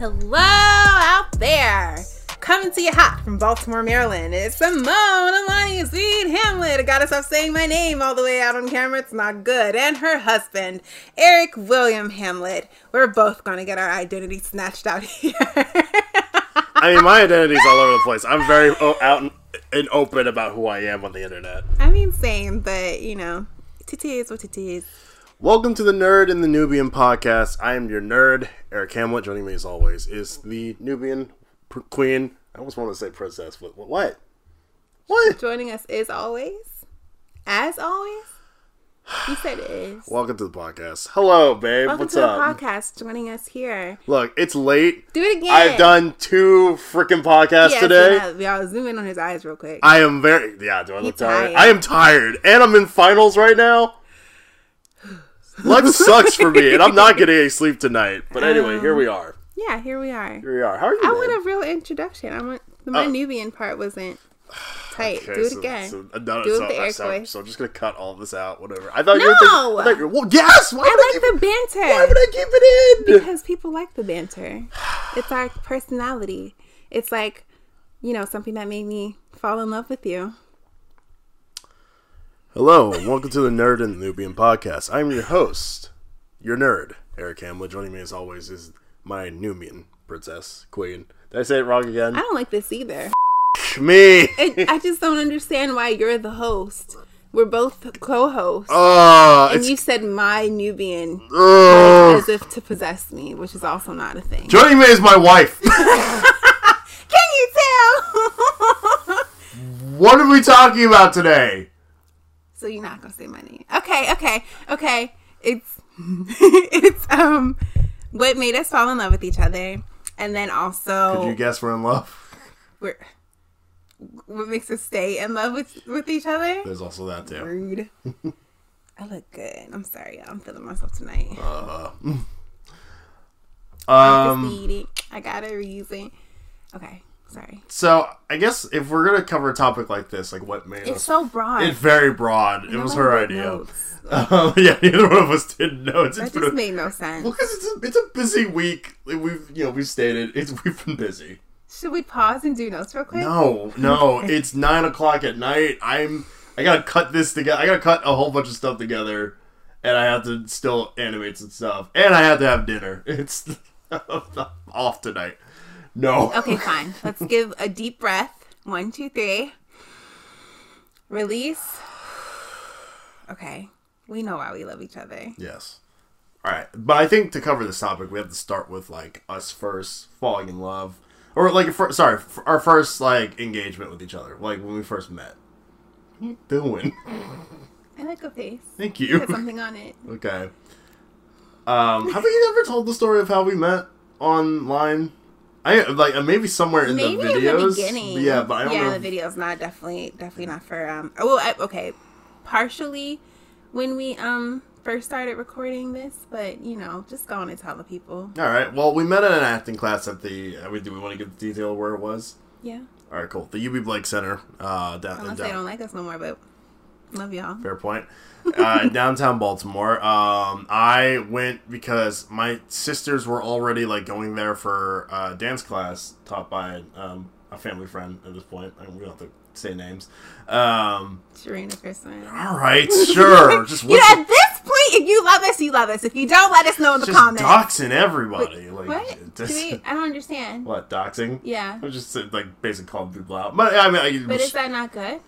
Hello out there. Coming to you hot from Baltimore, Maryland. It's Simone Alani Sweet Hamlet. I gotta stop saying my name all the way out on camera. It's not good. And her husband, Erik William Hamlet. We're both gonna get our identity snatched out here. I mean, my identity's all over the place. I'm very o- out and, open about who I am on the internet. I mean, same, but you know, it is what it is. Welcome to the Nerd and the Nubian podcast. I am your nerd, Erik Hamlet. Joining me as always is the Nubian pr- queen. I almost want to say princess, but what? What? Joining us is always, as always. You said is. Welcome to the podcast. Hello, babe. Welcome What's to up? the podcast. Joining us here. Look, it's late. Do it again. I've done two freaking podcasts today. uh, Y'all zoom in on his eyes real quick. I am very yeah. Do I look tired? tired. I am tired, and I'm in finals right now. Life sucks for me, and I'm not getting any sleep tonight. But anyway, here we um, are. yeah, here we are. Here we are. How are you? I man? want a real introduction. I want my Oh. Nubian part wasn't tight. Okay, Do it so- again. So, no, Do it so, with the air so, so I'm just gonna cut all this out. Whatever. I thought you were. No! Thinking, I you were well, yes. Why I I like keep, the banter. Why would I keep it in? because people like the banter. It's our personality. It's like, you know, something that made me fall in love with you. Hello, and welcome to the Nerd and the Nubian podcast. I'm your host, your nerd, Erik Hamlet. Joining me as always is my Nubian princess queen. Did I say it wrong again? I don't like this either. Me. It, I just don't understand why you're the host. We're both co-hosts. Oh, and you said my Nubian oh. as if to possess me, which is also not a thing. Joining me is my wife. Can you tell? what are we talking about today? So you're not gonna say my name. Okay, okay, okay. It's it's um what made us fall in love with each other, and then also Could you guess we're in love? we're, what makes us stay in love with with each other. There's also that too. Rude. I look good. I'm sorry, y'all. I'm feeling myself tonight. Uh, um. I got a reason. Okay, sorry. So I guess if we're gonna cover a topic like this, like what made It's us, so broad. it's very broad. It was her idea. Um, yeah, neither one of us did know. It's, That it's just a, made no sense. well, because it's a, it's a busy week. We've you know we've stated it's we've been busy. Should we pause and do notes real quick? No, no, it's nine o'clock at night. I'm I gotta cut this together. I gotta cut a whole bunch of stuff together, and I have to still animate some stuff, and I have to have dinner. It's off tonight. No. Okay, fine. Let's give a deep breath. One, two, three. Release. Okay. We know why we love each other. Yes. All right, but I think to cover this topic, we have to start with like us first falling in love, or like fir- sorry, our first like engagement with each other, like when we first met. What are you doing? I like a face. Thank you. Put something on it. Okay. Um, have you ever told the story of how we met online? I like uh, maybe somewhere in Maybe the in videos. the beginning. Yeah, but I don't know. yeah, know. the video's not definitely definitely not for um. Well, I, okay, partially when we um first started recording this, but you know, just going to tell the people. All right. Well, we met in an acting class at the. Uh, we- do we want to give the detail of where it was? Yeah, All right, cool. The Eubie Blake Center. Uh, down, unless down, they don't like us no more, but love y'all. Fair point. Uh, downtown Baltimore. Um, I went because my sisters were already like going there for uh, dance class taught by um, a family friend at this point. I mean, we don't have to say names. Um, Serena Christmas. all right, sure. Just You know, at this point, if you love us, you love us. If you don't, let us know in the just comments. doxing everybody. like, what? just- Do we, I don't understand. what doxing? Yeah, I was just like basically calling people out. But I mean, I, but is that not good?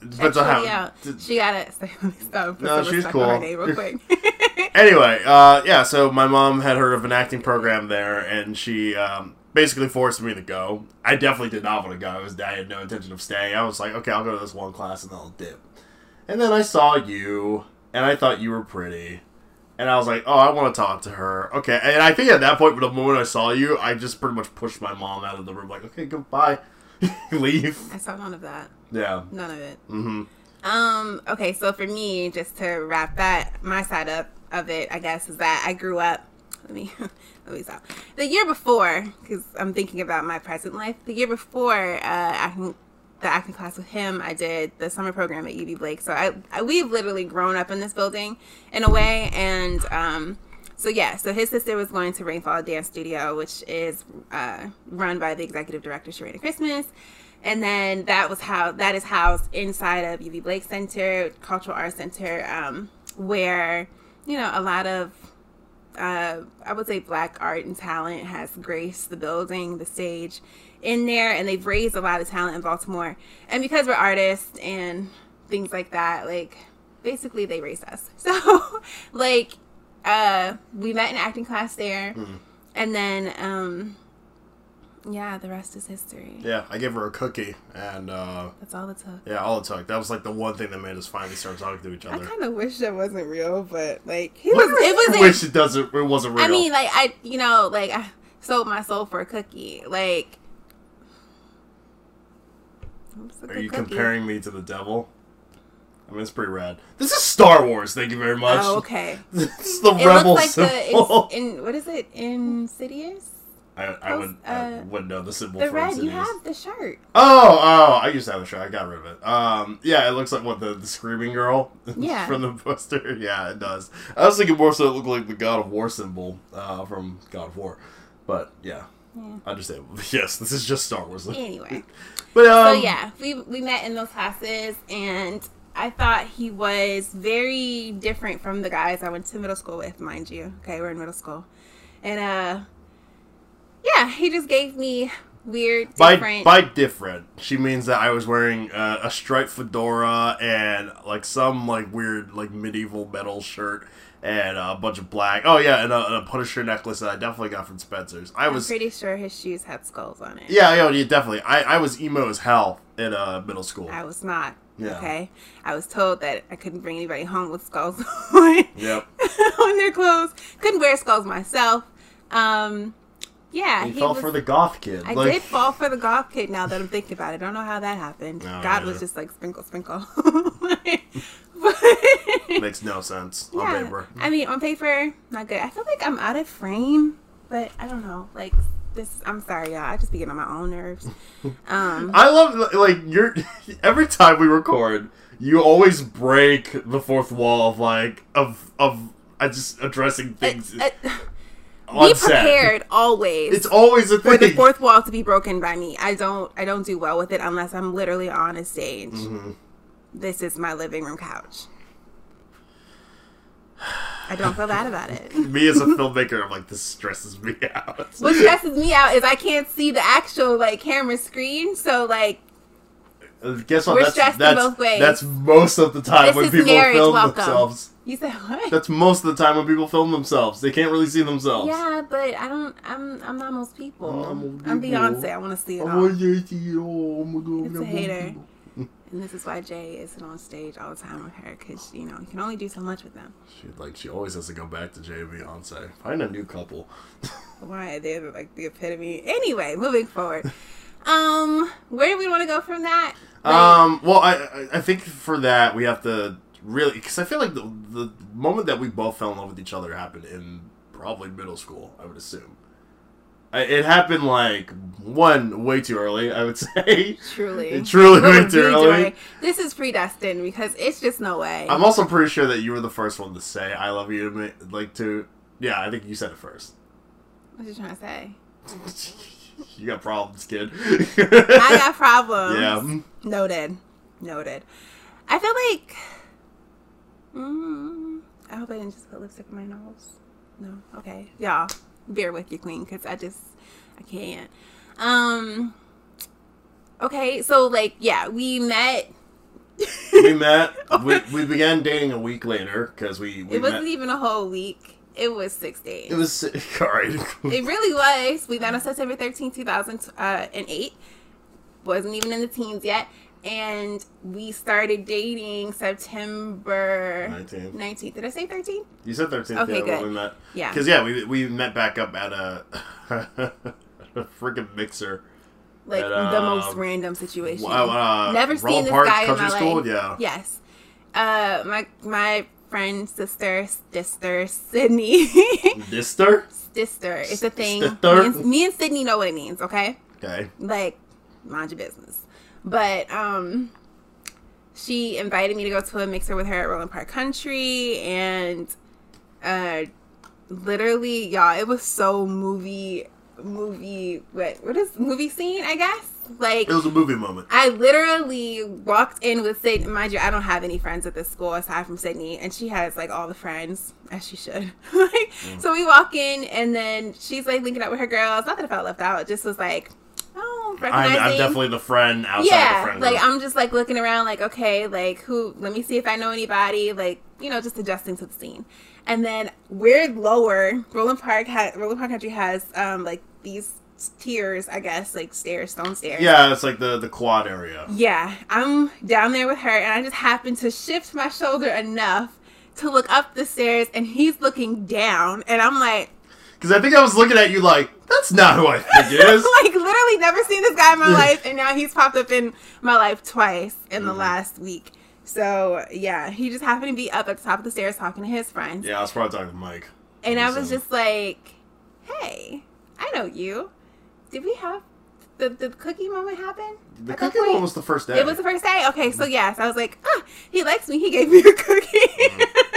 Depends on how. Out. She gotta stop. No, she's cool. real quick. anyway, uh, yeah, so my mom had heard of an acting program there, and she um, basically forced me to go. I definitely did not want to go. I, was, I had no intention of staying. I was like, okay, I'll go to this one class and then I'll dip. And then I saw you, and I thought you were pretty. And I was like, oh, I want to talk to her. Okay. And I think at that point, the moment I saw you, I just pretty much pushed my mom out of the room, like, okay, goodbye. Leave. I saw none of that. Yeah. None of it. Mm-hmm. Um. Okay. So for me, just to wrap that my side up of it, I guess is that I grew up. Let me let me stop. The year before, because I'm thinking about my present life. The year before, uh, acting the acting class with him, I did the summer program at Eubie Blake. So I, I we've literally grown up in this building in a way, and um, So yeah, so his sister was going to Rainfall Dance Studio, which is uh, run by the executive director Sharina Christmas, and then that was how that is housed inside of Eubie Blake Center, Cultural Arts Center, um, where you know a lot of uh, I would say black art and talent has graced the building, the stage in there, and they've raised a lot of talent in Baltimore. And because we're artists and things like that, like basically they raised us. So like uh, we met in acting class there, Mm-hmm. and then um, yeah, the rest is history. Yeah, I gave her a cookie, and uh, That's all it took. yeah, all it took. That was like the one thing that made us finally start talking to each other. I kind of wish that wasn't real, but like he was. It wasn't. wish it doesn't. It wasn't real. I mean, like I, you know, like I sold my soul for a cookie. Like, are you cookie. comparing me to the devil? I mean, it's pretty rad. This is Star Wars. Thank you very much. Oh, okay. this is the It rebel looks like symbol. it's in what is it? Insidious. I, I would I uh, wouldn't know the symbol The red. You have the shirt. Oh, oh, I used to have the shirt. I got rid of it. Um, yeah, it looks like what the, the screaming girl Yeah. from the poster. Yeah, it does. I was thinking more so it looked like the God of War symbol uh, from God of War, but yeah, Yeah. understandable. Yes, this is just Star Wars. Anyway. But um, so yeah, we we met in those classes, and I thought he was very different from the guys I went to middle school with, mind you. Okay, we're in middle school, and uh, yeah, he just gave me weird, by different. by different, she means that I was wearing uh, a striped fedora and like some like weird like medieval metal shirt and a bunch of black. Oh yeah, and a, and a Punisher necklace that I definitely got from Spencer's. I I'm was pretty sure his shoes had skulls on it. Yeah, yeah, yeah, definitely. I, I was emo as hell in uh, middle school. I was not. Yeah. Okay. I was told that I couldn't bring anybody home with skulls on, Yep. on their clothes. Couldn't wear skulls myself. Um, yeah, You he fell was- for the goth kid. I like, did fall for the golf kid. Now that I'm thinking about it, I don't know how that happened. No, God was just like sprinkle, sprinkle. Makes no sense on yeah, paper. I mean, on paper, not good. I feel like I'm out of frame, but I don't know. Like this, I'm sorry, y'all. I just be getting on my own nerves. Um, I love like you're every time we record, you always break the fourth wall of like of of I just addressing things uh, on be prepared always. It's always a thing. for the fourth wall to be broken by me. I don't I don't do well with it unless I'm literally on a stage. Mm-hmm. This is my living room couch. I don't feel bad about it. me as a filmmaker, I'm like this stresses me out. What stresses me out is I can't see the actual like camera screen, so like Uh, Guess what? We're that's, stressed in that's, both ways. That's most of the time This when people marriage, film welcome. themselves. you said what? That's most of the time when people film themselves. They can't really see themselves. yeah, but I don't. I'm. I'm not most people. I'm I'm. Beyonce. I want to see it all. yeah, yeah, oh, my God, It's a hater. people. And this is why Jay isn't on stage all the time with her, because you know you can only do so much with them. She like she always has to go back to Jay and Beyonce. Find a new couple. Why they're like the epitome. Anyway, moving forward. Um, where do we want to go from that? Like, Um. Well, I I- think for that we have to really because I feel like the the moment that we both fell in love with each other happened in probably middle school. I would assume. It happened like one way too early. I would say. truly, truly way too early. This is predestined because it's just no way. I'm also pretty sure that you were the first one to say "I love you" to me. Like to, yeah, I think you said it first. what you trying to say? you got problems, kid. I got problems. yeah. Noted. Noted. I feel like. Mm, I hope I didn't just put lipstick on my nose. No. Okay. Y'all, bear with you, queen, because I just. I can't. Um. Okay, so, like, yeah, we met. we met. We, we began dating a week later because we, we it wasn't met. even a whole week. It was six days. It was all right. It really was. We met on September 13, 2008. Wasn't even in the teens yet. And we started dating September 19. 19th. Did I say 13? You said 13th. Okay, yeah, good. we met. Yeah. Because yeah, we we met back up at a, a freaking mixer. Like At, the um, most random situation. Wow, uh, Never Rolla seen this Park guy in my School? life. Yeah. Yes. Uh, my my friend, sister, sister, Sydney. sister? sister. It's a thing. Sister? Me and, me and Sydney know what it means, okay? Okay. like mind your business but um she invited me to go to a mixer with her at Roland Park Country and uh literally, y'all, it was so movie, movie. What what is movie scene? I guess like It was a movie moment. I literally walked in with Sydney. Mind you, I don't have any friends at this school aside from Sydney, and she has like all the friends as she should. like, so we walk in, and then she's like linking up with her girls. Not that I felt left out, just was like, oh, I'm. I'm definitely the friend outside the yeah, friend like. I'm just like looking around, like okay, like who? Let me see if I know anybody. Like you know, just adjusting to the scene. And then we're lower. Roland Park has Roland Park Country has um like these tiers, I guess, like stairs, stone stairs. yeah, it's like the the quad area. Yeah, I'm down there with her, and I just happen to shift my shoulder enough to look up the stairs, and he's looking down, and I'm like, Because I think I was looking at you like, that's not who I think it is. Literally never seen this guy in my life, and now he's popped up in my life twice in the Mhm. last week. So yeah, he just happened to be up at the top of the stairs talking to his friends, yeah, I was probably talking to Mike. and I was just like, "Hey, I know you. Did we have the the cookie moment happen?" The cookie moment was the first day. It was the first day. Okay, so yes, I was like, ah, he likes me. He gave me a cookie,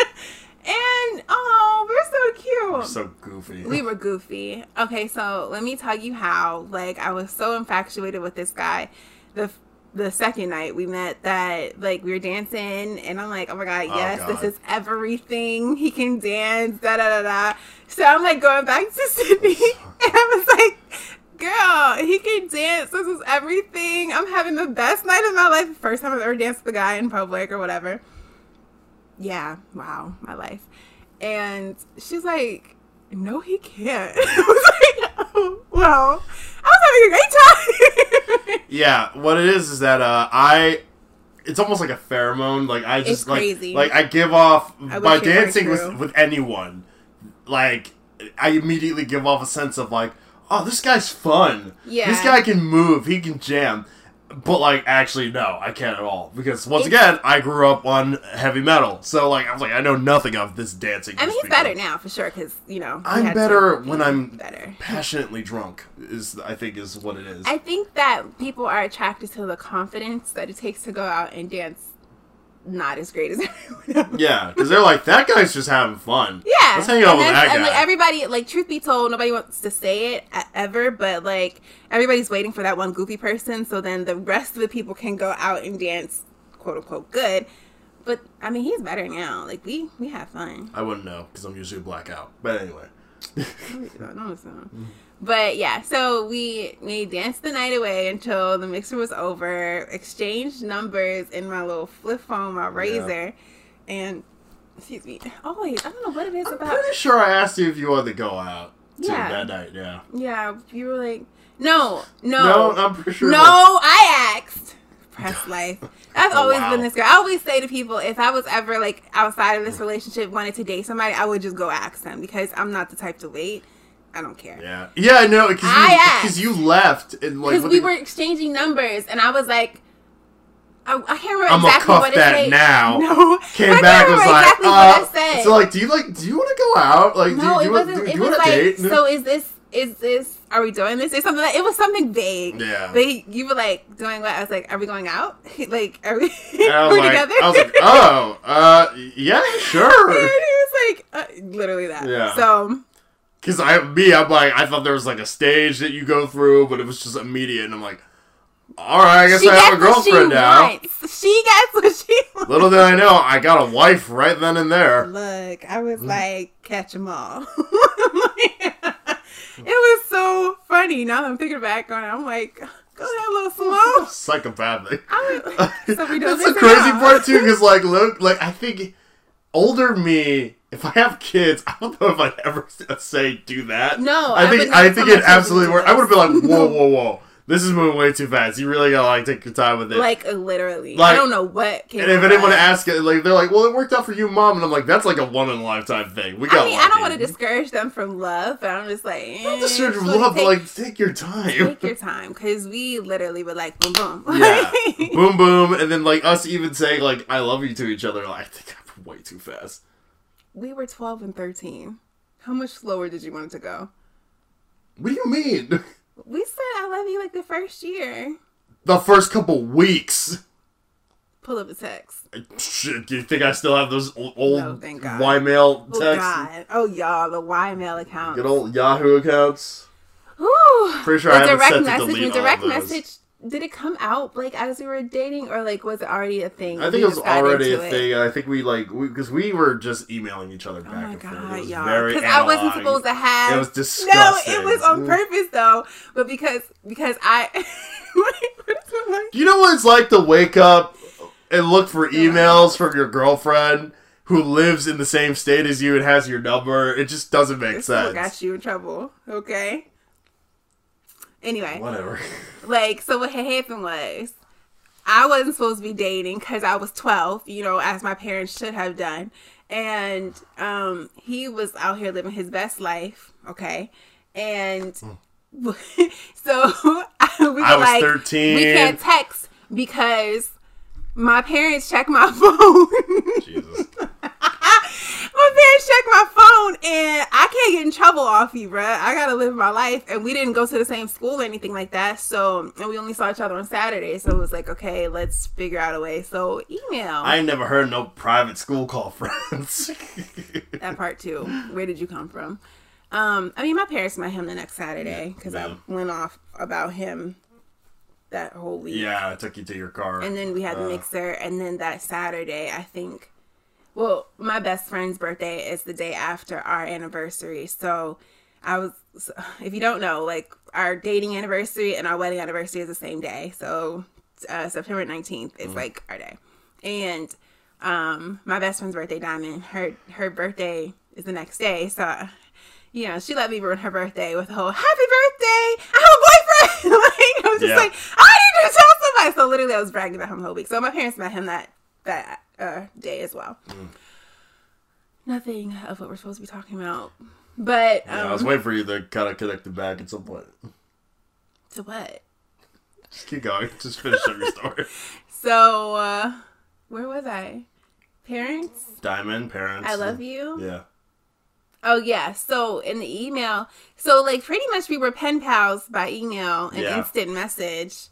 and oh, we're so cute. so goofy. we were goofy. Okay, so let me tell you how. Like, I was so infatuated with this guy. The the second night we met, that like we were dancing, and I'm like, oh my god, Oh, yes, God. this is everything. He can dance. Da da da da. So I'm like going back to Sydney, oh, and I was like. Girl, he can dance. This is everything. I'm having the best night of my life. First time I've ever danced with a guy in public or whatever. Yeah, wow, my life. And she's like, no, he can't. I was like, oh, well, I was having a great time. Yeah, what it is is that uh, I. It's almost like a pheromone. Like I just like crazy. like I give off I by wish it were dancing with with anyone. Like I immediately give off a sense of like, oh, this guy's fun. Yeah. this guy can move. He can jam. But like, actually, no, I can't at all because once It's- again, I grew up on heavy metal. So like, I was like, I know nothing of this dancing. I mean, he's better now for sure because you know I'm better to when I'm better. passionately drunk. Is I think is what it is. I think that people are attracted to the confidence that it takes to go out and dance. Not as great as everyone else. Yeah, because they're like that guy's just having fun. Yeah, let's hang out and with that And like everybody, like truth be told, nobody wants to say it ever, but like everybody's waiting for that one goofy person, so then the rest of the people can go out and dance, quote unquote, good. But I mean, he's better now. Like we we have fun. I wouldn't know because I'm usually blackout. But anyway, No, it's not. But yeah, so we we danced the night away until the mixer was over. Exchanged numbers in my little flip phone, my RAZR, and excuse me. Wait, I don't know what it is I'm about. pretty sure I asked you if you wanted to go out to Yeah. that night. Yeah. Yeah, you were like, no, no, No, I'm pretty sure. no. I asked. Life. That's Oh, always wow. been this girl. I always say to people, if I was ever like outside of this relationship, wanted to date somebody, I would just go ask them because I'm not the type to wait. I don't care. Yeah. Yeah, I know because you, you left and like Because we the- were exchanging numbers, and I was like, I, I can't remember I'ma exactly cuff what it that said. now. No, came I back was like, exactly uh, what I said. so like, do you like, do you want to go out? Like, do, no, do it you want, wasn't. do, it was like, date? so is this? Is this? Are we doing this? Or something? Like, it was something vague. Yeah. they he, you were like doing what? I was like, are we going out? like, are we? And I are was like, together? I was like, oh, uh, yeah, and sure. he was like, uh, literally that. Yeah. So Because I, me, I'm like, I thought there was like a stage that you go through, but it was just immediate, and I'm like, all right, I guess she I have a girlfriend now. wants. She gets what she wants. Little did I know, I got a wife right then and there. Look, I was like, catch them all. It was so funny. Now that I'm thinking back on it, I'm like, go ahead, little slow. Psychopathic. I was, so we That's the crazy out. part too, because like, look, like I think older me, if I have kids, I don't know if I'd ever say do that. No, I I think not I think it absolutely do worked. I would have been like, whoa, whoa, whoa, this is moving way too fast. You really gotta like take your time with it. Like literally, Like- I don't know what. Came and if anyone asks it, like they're like, "Well, it worked out for you, mom," and I'm like, "That's like a one in a lifetime thing." We got. I mean, I don't want to discourage them from love, but I'm just like, eh, Not discourage so love, but like take your time. take your time because we literally were like, boom, boom, yeah, boom, boom, and then like us even saying like "I love you" to each other. Like, I think I'm way too fast. we were 12 and 13. How much slower did you want it to go? What do you mean? We said I love you like the first year. The first couple weeks. Pull up a text. Shit, do you think I still have those old, old No. Y-mail Oh texts? God. Oh y'all, the Y mail account. Good old Yahoo accounts. Whew. Pretty sure I haven't direct set to message. delete when all direct message. Did it come out like as we were dating, or like was it already a thing? I We think it was already a it? thing. I think we like because we, were just emailing each other oh back Oh my and forth. god, It was y'all! very Because I wasn't supposed to have. It was No, it was on purpose though. But because because I. what is it like? You know what it's like to wake up and look for emails from your girlfriend who lives in the same state as you and has your number? It just doesn't make This is sense. got you in trouble. Okay. Anyway, Whatever. like so what had happened was I wasn't supposed to be dating because I was 12, you know, as my parents should have done. And um, he was out here living his best life, okay? And so we I was like, 13. we can't text because my parents check my phone. Jesus. My parents check my phone and I can't get in trouble off you, bruh. I gotta live my life. And we didn't go to the same school or anything like that. So, and we only saw each other on Saturday. So it was like, okay, let's figure out a way. So email. I ain't never heard no private school call friends. that part too. Where did you come from? Um, I mean, my parents met him the next Saturday because Yeah. I went off about him that whole week. yeah, I took you to your car. And then we had the Uh, mixer, and then that Saturday, I think. Well, my best friend's birthday is the day after our anniversary, so I was. so- If you don't know, like our dating anniversary and our wedding anniversary is the same day, so uh, September nineteenth is like our day, and um, my best friend's birthday, Diamond, her her birthday is the next day, so. You know, she let me ruin her birthday with a whole "Happy birthday! I have a boyfriend!" like, I was just Yeah. like, I need to tell somebody. So literally, I was bragging about him the whole week. So my parents met him that that uh, day as well. Mm. Nothing of what we're supposed to be talking about, but um, yeah, I was waiting for you to kind of connect it back at some point. to what? Just keep going. Just finish up your story. So uh, where was I? Parents, Diamond, parents. I love you. Yeah. Oh yeah. So in the email, so like pretty much we were pen pals by email and Yeah. instant message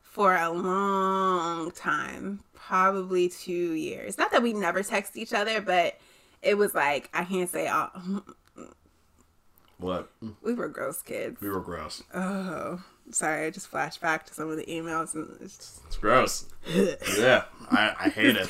for a long time, probably two years. Not that we never text each other, but it was like I can't say all. What? We were gross kids. We were gross. Oh, sorry. I just flashed back to some of the emails and it's It's gross. yeah, I, I hate it.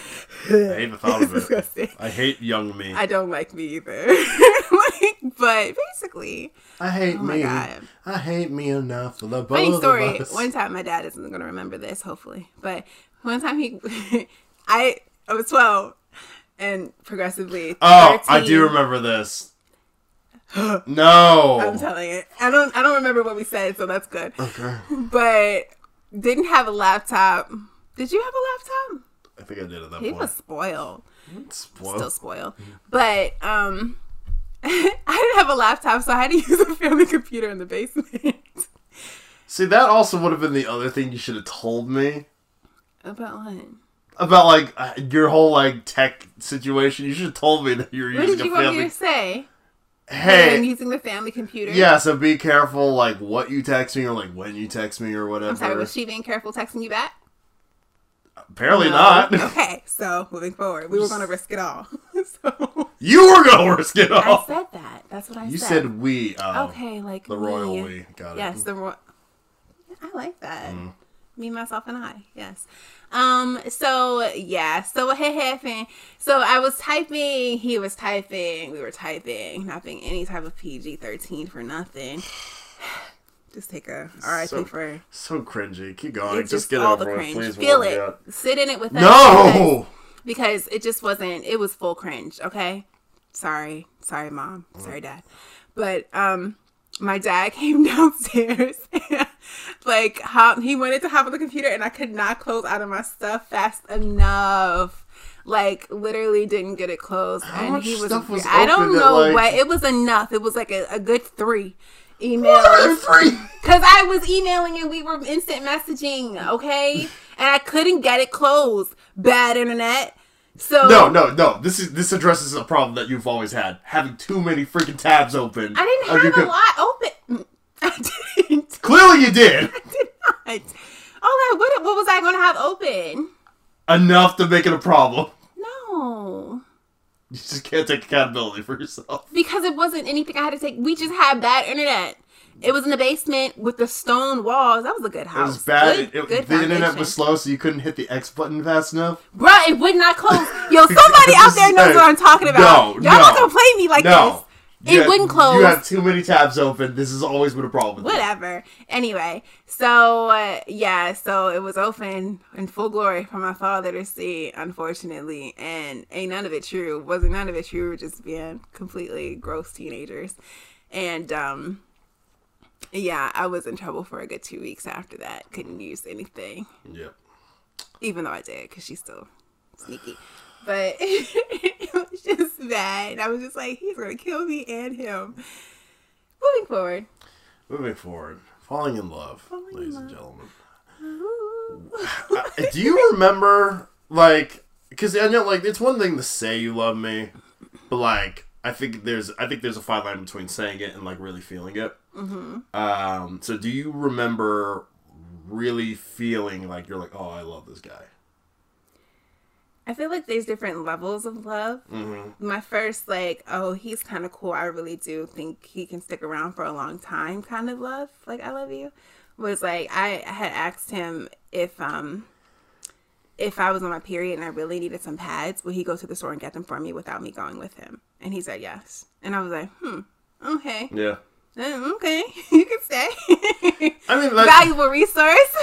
I hate the thought of it. disgusting. I hate young me. I don't like me either. like, but basically, I hate Oh me. I hate me enough for the both funny story. of us. One time, my dad isn't going to remember this, hopefully, but one time he, I, I was twelve, and progressively. oh, I do remember this. no. I'm telling it. I don't. I don't remember what we said, so that's good. okay. But didn't have a laptop. Did you have a laptop? I think I did at that He point. was spoiled. Spoiled. Still spoiled. But um, I didn't have a laptop, so I had to use a family computer in the basement. See, that also would have been the other thing you should have told me About what? about like uh, your whole like tech situation. You should have told me that you were What using What did you a want family. me to say? That I'm using the family computer. yeah. So be careful, like what you text me or like when you text me or whatever. I'm sorry. Was she being careful texting you back? Apparently No. not. okay, so moving forward, we were going to risk it all. so You were gonna risk it all. I said that. That's what I You said. You said we. Oh, okay, like The royal me. we. Got it. Yes, the royal. I like that. Mm. Me, myself, and I. Yes. Um. So yeah. So what had happened? So I was typing. He was typing. We were typing. Not being any type of PG thirteen for nothing. Just take a RIP So- for. So cringy. Keep going. Just, just get all over the it, cringe. please. Feel it. get- Sit in it with us. No. because it just wasn't it was full cringe okay sorry sorry mom sorry dad but um my dad came downstairs like hop, he wanted to hop on the computer and i could not close out of my stuff fast enough like literally didn't get it closed How and he was, was i don't know like- what it was enough it was like a, a good three emails three? Cause I was emailing and we were instant messaging, okay? And I couldn't get it closed. Bad internet. So No, no, no. This is this addresses a problem that you've always had: having too many freaking tabs open. I didn't have could- a lot open. I didn't. Clearly, you did. I did not. Oh, what, what was I going to have open? enough to make it a problem. No. You just can't take accountability for yourself. Because it wasn't anything I had to take. We just had bad internet. It was in the basement with the stone walls. That was a good house. It was bad. Good, It- good the internet was slow, so you couldn't hit the X button fast enough. Bruh, it would not close. Yo, somebody out there knows what I'm talking about. No, Y'all not gonna play me like no. this. You It had- wouldn't close. You have too many tabs open. This has always been a problem. Whatever. Anyway, so uh, yeah, so it was open in full glory for my father to see, unfortunately, and ain't none of it true. Wasn't none of it true. We were just being completely gross teenagers, and um, yeah, I was in trouble for a good two weeks after that. Couldn't use anything, Yep. even though I did, because she's still sneaky. But it was just bad. I was just like, he's gonna kill me and him. Moving forward. Moving forward, falling in love, Falling in ladies love. and gentlemen. Do you remember like because I know like it's one thing to say you love me, but like I think there's I think there's a fine line between saying it and like really feeling it. Mm-hmm. Um. So do you remember really feeling like you're like oh I love this guy? I feel like there's different levels of love. Mm-hmm. My first, like, oh, he's kind of cool. I really do think he can stick around for a long time kind of love. Like, I love you. Was like, I, I had asked him if, um, if I was on my period and I really needed some pads, would he go to the store and get them for me without me going with him? And he said yes. And I was like, hmm, okay. Yeah. Uh, okay. you can stay. I mean, like, Valuable resource.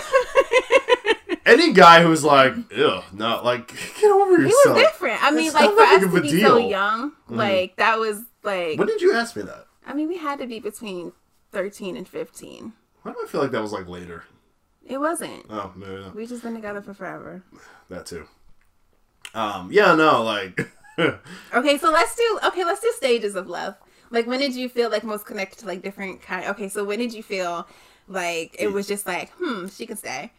any guy who's like, ew, no, like, get over yourself. He was different. I mean, It's like for us to be deal. Mm-hmm. so young, like that was like. When did you ask me that? I mean, we had to be between thirteen and fifteen. Why do I feel like that was like later? It wasn't. Oh, maybe not. We just been together for forever. that too. Um, yeah, no, like, Okay, so let's do. Okay, let's do stages of love. Like, when did you feel like most connected to like different kind? Okay, so when did you feel like it was just like, hmm, she can stay.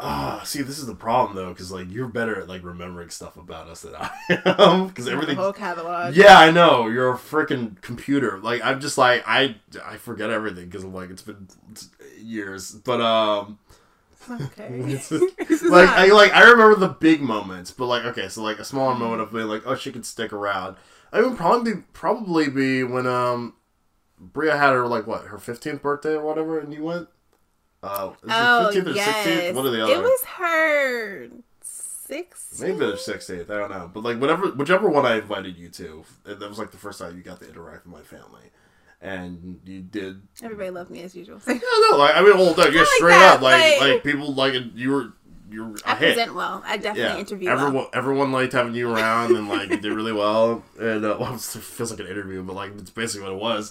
ah, see, this is the problem though, because like you're better at like remembering stuff about us than I am, because The everything. whole catalog. Yeah, I know. You're a freaking computer. Like I'm just like I I forget everything because I'm like it's been years, but um. Okay. It's- This is like not- I like I remember the big moments, but like okay, so like a smaller moment of being like, oh, she could stick around. I would probably be, probably be when um Bria had her like what her fifteenth birthday or whatever, and you went. Uh, is oh it 15th or. 16th? What are the other? It was her six. Maybe the sixteenth. I don't know, but like whatever, whichever one I invited you to, and that was like the first time you got to interact with my family, and you did. Everybody loved me as usual. Yeah, no, like I mean, well, no, like straight that, up, like like- like people like you were you were I hit. present well. I definitely yeah, interview everyone well. everyone liked having you around and like you did really well and uh, well, it feels like an interview but like it's basically what it was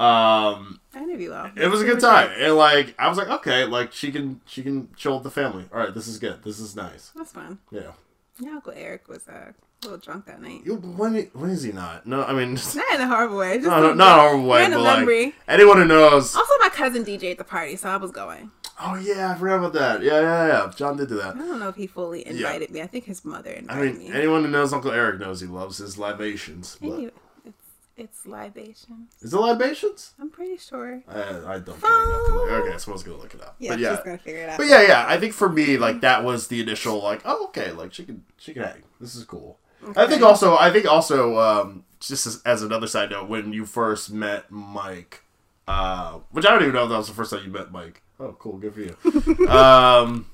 um I interview well. it was a good time and like i was like okay like she can she can chill with the family all right this is good this is nice That's fun. yeah Yeah, Uncle Eric was uh, a little drunk that night. You- when when is he not no i mean just, Not in a horrible way. Just no, no, not a horrible way but like anyone who knows Also, my cousin DJ at the party, so I was going. oh yeah i forgot about that yeah yeah yeah john did do that I don't know if he fully invited me. I think his mother invited me. i mean me. anyone who knows uncle eric knows he loves his libations Anyway, it's it's libation. is it libations I'm pretty sure. I, I don't care to look. Okay, so I was gonna look it up. Yeah, but yeah, she's gonna figure it out. but yeah, yeah. I think for me, like that was the initial, like, oh, okay, like she can, she can hang. This is cool. I think also, I think also, um, just as, as another side note, when you first met Mike, uh, which I don't even know if that was the first time you met Mike. Oh, cool, good for you. um,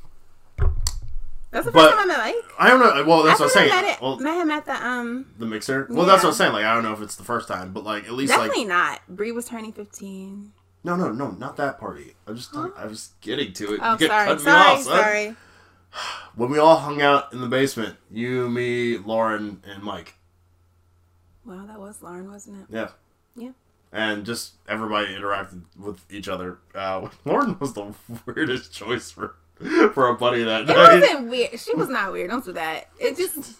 That's the first but- time I met Mike. I don't know. Well, that's I what I'm saying. I met, it, Well, met him at the um. the mixer. Well, that's what I'm saying. Like, I don't know if it's the first time, but like at least Definitely like not. Bree was turning 15. no, no, no, not that party. I'm just, I was getting to it. Oh, You sorry, cutting me sorry, off, son. sorry. When we all hung out in the basement, you, me, Lauren, and Mike. Wow, that was Lauren, wasn't it? Yeah. Yeah. And just everybody interacted with each other. Uh, Lauren was the weirdest choice for for a buddy that It night. wasn't weird. She was not weird. Don't do that. It just.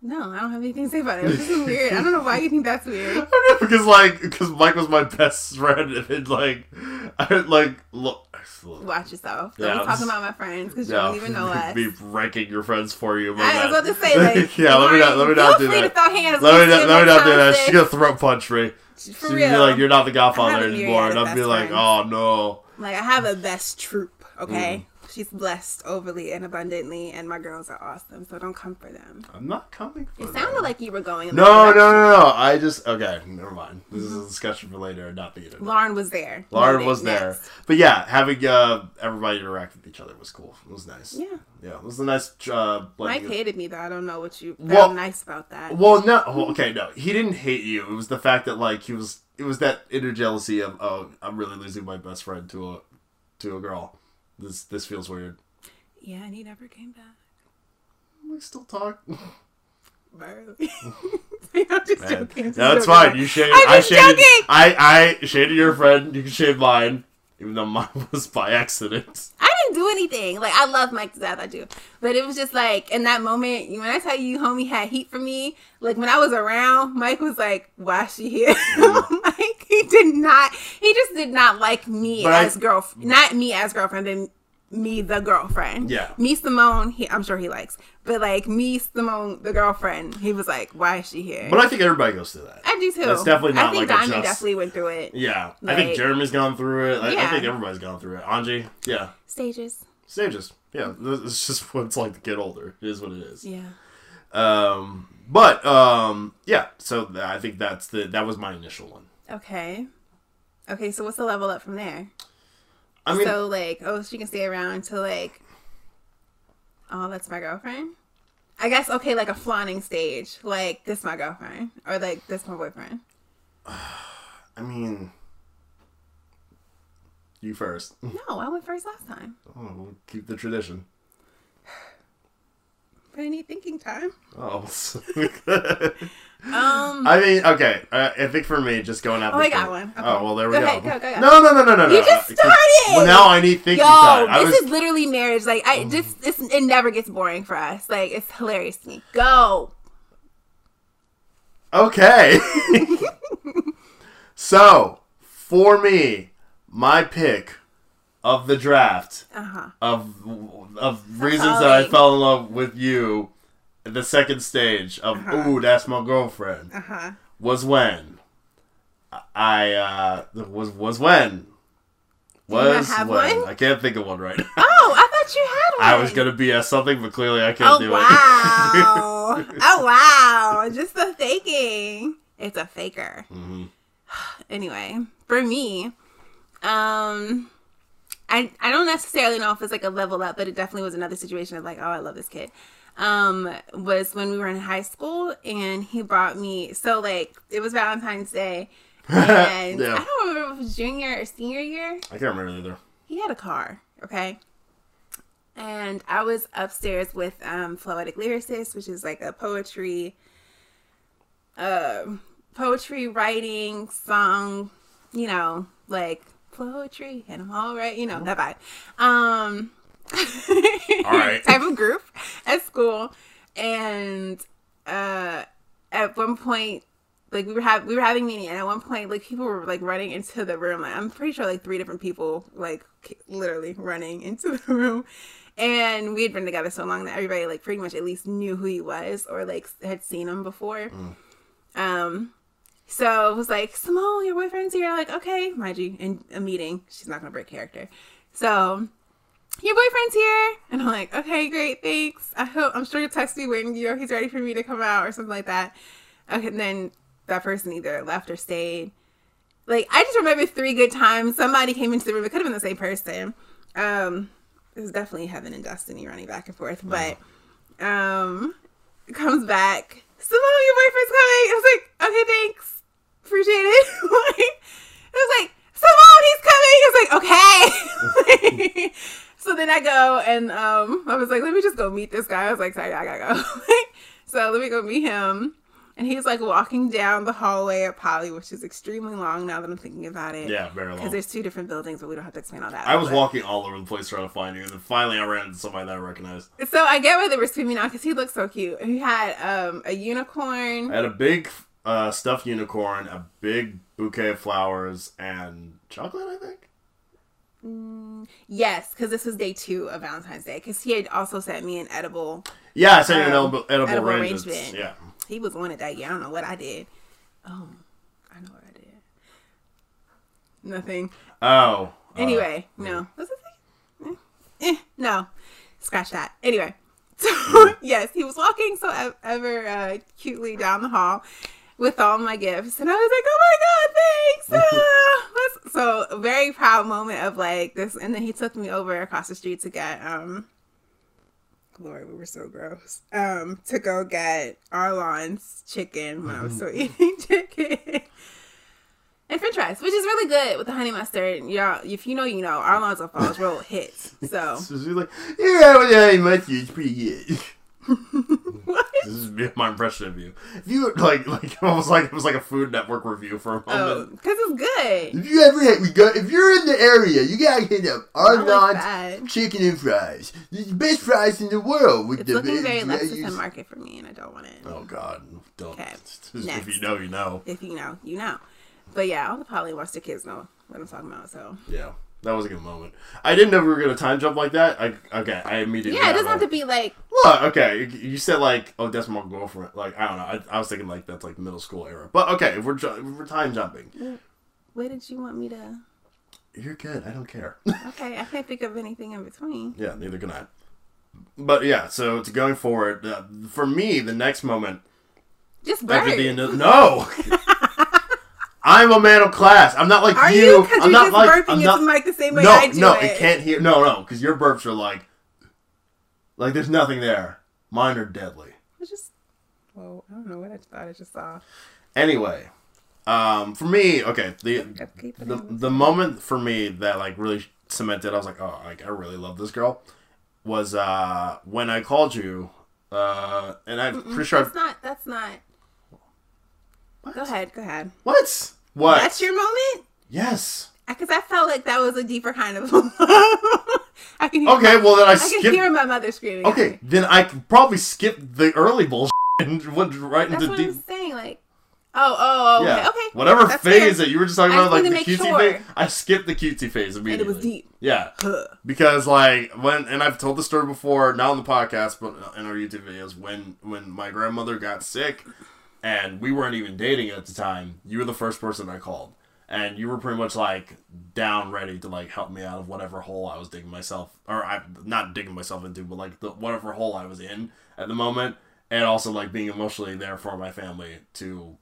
No, I don't have anything to say about it. This is weird. I don't know why you think that's weird. because like because Mike was my best friend and like I like look. Watch yourself. Don't Yeah, be talking about my friends because you Yeah, don't even know us. be ranking your friends for you. I was about to say, like, yeah, let me not let me not do that. to throw hands. Let me not, let me not do that. She's gonna throat punch me. For She's real. be like, "You're not the Godfather anymore," and I'd be like, friends. "Oh no." Like I have a best troop. Okay, Mm. She's she's blessed overly and abundantly, and my girls are awesome. So don't come for them. I'm not coming for It them. sounded like you were going. In the No, no, direction. no, no. I just okay. Never mind. This is a discussion for later, not the internet. Lauren was there. Lauren Noted. was there, Next. but yeah, having uh, everybody interact with each other was cool. It was nice. Yeah. yeah, it was a nice. Uh, Mike blending of- hated me though. I don't know what you found Well- nice about that. Well, no. Well, okay, no. He didn't hate you. It was the fact that like he was. It was that inner jealousy of oh, I'm really losing my best friend to a to a girl. This this feels weird. yeah, and he never came back. We still talk. Barely. I'm just Man. joking. I'm just No, it's joking. fine. You shaded. I'm I shaded. joking. I I shaded your friend. You can shade mine, even though mine was by accident. I didn't do anything. Like I love Mike to death, I do. But it was just like in that moment, when I tell you, homie had heat for me. Like when I was around, Mike was like, "Why is she here?" Mm. Like he did not. He just did not like me But as girlfriend. Not me as girlfriend, but me the girlfriend. Yeah. Me Simone. He, I'm sure he likes. But like me Simone the girlfriend, he was like, "Why is she here?" But I think everybody goes through that. I do too. That's definitely not. I not think like a Diamond just- definitely went through it. Yeah, I think Jeremy's gone through it. I, I think everybody's gone through it. Anji, yeah, Stages. stages. Yeah, it's just what it's like to get older. It is what it is. Yeah. Um, but um, yeah. So I think that's the that was my initial one. Okay. Okay, so what's the level up from there? I mean, so like, oh, she can stay around until like, oh, that's my girlfriend. I guess okay, like a flaunting stage, like this my girlfriend, or like this my boyfriend. I mean, you first. No, I went first last time, Oh, we'll keep the tradition. but I need thinking time. Oh, Um, I mean, okay. Uh, I think for me, just going out. Oh, I got one. Okay. Oh well, there we Go go. ahead, go, go, go. No, no, no, no, no, no. You just started! Well, now I need thinking yo, time. I this was, is literally marriage. Like, I just it's, it never gets boring for us. Like, it's hilarious to me. Go. Okay. so, for me, my pick of the draft Uh huh. of of reasons that I fell in love with you the second stage of Uh-huh. ooh, that's my girlfriend Uh huh. was when I uh was was when was when one? I can't think of one right now. Oh, I thought you had one. I was gonna BS something, but clearly I can't Oh do wow! oh wow! Just the faking. It's a faker. it. hmm Anyway, for me, um, I I don't necessarily know if it's like a level up, but it definitely was another situation of like, oh, I love this kid. Um, was when we were in high school and he brought me. So like it was Valentine's Day, and Yeah. I don't remember if it was junior or senior year. I can't remember either. he had a car, okay? And I was upstairs with um Floetic Lyricist, which is like a poetry uh poetry writing song, you know, like poetry and I'm all right, you know, that vibe. Um All right. type of group at school. And uh at one point like we were have we were having meeting and at one point like people were like running into the room. Like i'm pretty sure like three different people like literally running into the room. And we had been together so long that everybody like pretty much at least knew who he was or like had seen him before. Um so it was like simone your boyfriend's here. Like okay. Mind you in a meeting she's not gonna break character. So your boyfriend's here? And i'm like okay great thanks. I hope i'm sure you'll text me when you know he's ready for me to come out or something like that. Okay and then that person either left or stayed. Like i just remember three good times. Somebody came into the room. It could have been the same person. Um it was definitely heaven and destiny running back and forth but um comes back. Simone your boyfriend's coming. I was like okay thanks. Appreciate it. Like, it was like Simone, he's coming. He was like, okay. so then I go and um, I was like, let me just go meet this guy. I was like, sorry, I gotta go. so let me go meet him. And he's like walking down the hallway at Poly, which is extremely long now that I'm thinking about it. Yeah, very long. Because there's two different buildings, but we don't have to explain all that. I was But- walking all over the place trying to find you, and then finally I ran into somebody that I recognized. So I get why they were screaming out because he looked so cute. He had um, a unicorn. I had a big uh, stuffed unicorn, a big bouquet of flowers, and chocolate. I think. Yes, because this was day two of Valentine's Day. Because he had also sent me an edible. Yeah, I sent you an Um, edible, edible, edible arrangements. arrangement. Yeah. He was on it that year. I don't know what I did. Oh, I know what I did. Nothing. Oh. uh, Anyway, no. Was it? eh, no, scratch that. Anyway, so yes, he was walking so ever uh, cutely down the hall with all my gifts, and I was like, "Oh my god, thanks!" Ah. so very proud moment of like this, and then he took me over across the street to get um. Lord, we were so gross. Um, to go get Arlon's chicken when I was still eating chicken. And french fries, which is really good with the honey mustard. Y'all, if you know, you know. Arlon's a Falls real hits. So, So she's like, yeah, yeah, mustard is pretty good. What? This is my impression of you. If you like, like almost like it was like a Food Network review for a Oh, moment. because it's good. If you ever hit, we go. If you're in the area, you gotta hit up I like chicken and fries. It's the best fries in the world. With It's the looking very yeah, Lexington you- market for me, and I don't want it. Oh God, don't. Okay, If you know, you know. If you know, you know. But yeah, all the Poly Western kids know what I'm talking about. So Yeah, that was a good moment. I didn't know we were gonna time jump like that. I okay, I immediately. yeah, it doesn't have to be like Well, okay, you- said like, oh, that's my girlfriend. Like, I don't know. I, I was thinking like that's like middle school era. But okay, if we're if we're time jumping, Where did you want me to? you're good. I don't care. Okay, I can't think of anything in between. yeah, neither can I. But yeah, so it's going forward, uh, for me, the next moment Just burp. after the end of no. I'm a man of class. I'm not like Are you. you? Because I'm you're not just like burping I'm into not. the mic the same way No, I do no, it. it can't hear. No, no, because your burps are like, like there's nothing there. Mine are deadly. I just. well, I don't know what I thought I just saw. Anyway, um, for me, okay, the the the moment for me that like really cemented, I was like, oh, like I really love this girl, was uh when I called you, uh, and I'm pretty sure. That's not. That's not. Go ahead. Go ahead. What? What? That's your moment. yes. Because I felt like that was a deeper kind of. I can hear. Okay, well then I, I can hear my mother screaming. Okay, then I could probably skip the early bullshit and went right That's into deep. I'm saying. Like, oh, oh, oh, okay, Yeah, okay. whatever That's phase fair. that you were just talking about, like the cutesy sure. phase, I skipped the cutesy phase And immediately. it was deep. Yeah, Huh. because like when and I've told the story before, not on the podcast, but in our YouTube videos. When when my grandmother got sick, and we weren't even dating at the time, you were the first person I called, and you were pretty much like down, ready to like help me out of whatever hole I was digging myself, or I not digging myself into, but like the whatever hole I was in at the moment, and also like being emotionally there for my family to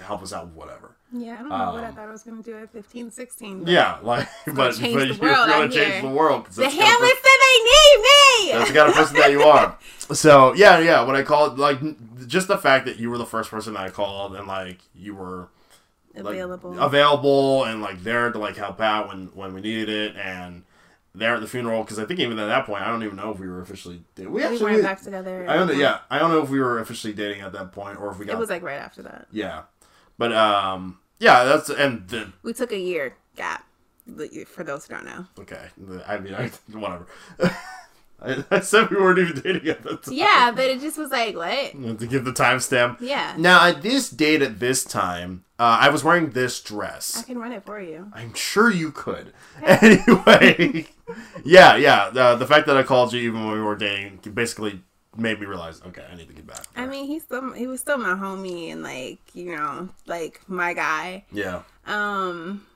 to help us out with whatever. Yeah, I don't know what I Um, thought I was going to do at 15, 16. Yeah, like but, but you're gonna change here. the world. The kind said they need me! That's the kind of person that you are. So yeah, yeah. When I called, like, just the fact that you were the first person that I called, and like you were like, Available. available, and like there to like help out when when we needed it, and there at the funeral. Because I think even at that point, I don't even know if we were officially. We we actually? weren't back together. I don't know. Yeah, I don't know if we were officially dating at that point, or if we got. It was like right after that. yeah, but um, yeah. That's and the We took a year gap, for those who don't know. okay. I mean, I whatever. I, I said we weren't even dating at that time. Yeah, but it just was like, what? To give the timestamp. Yeah. Now, at this date, at this time, uh, I was wearing this dress. I can run it for you. I'm sure you could. Anyway, yeah, yeah. The, the fact that I called you even when we were dating basically made me realize, okay, I need to get back. I mean, he's still he was still my homie and like you know like my guy. yeah, Um,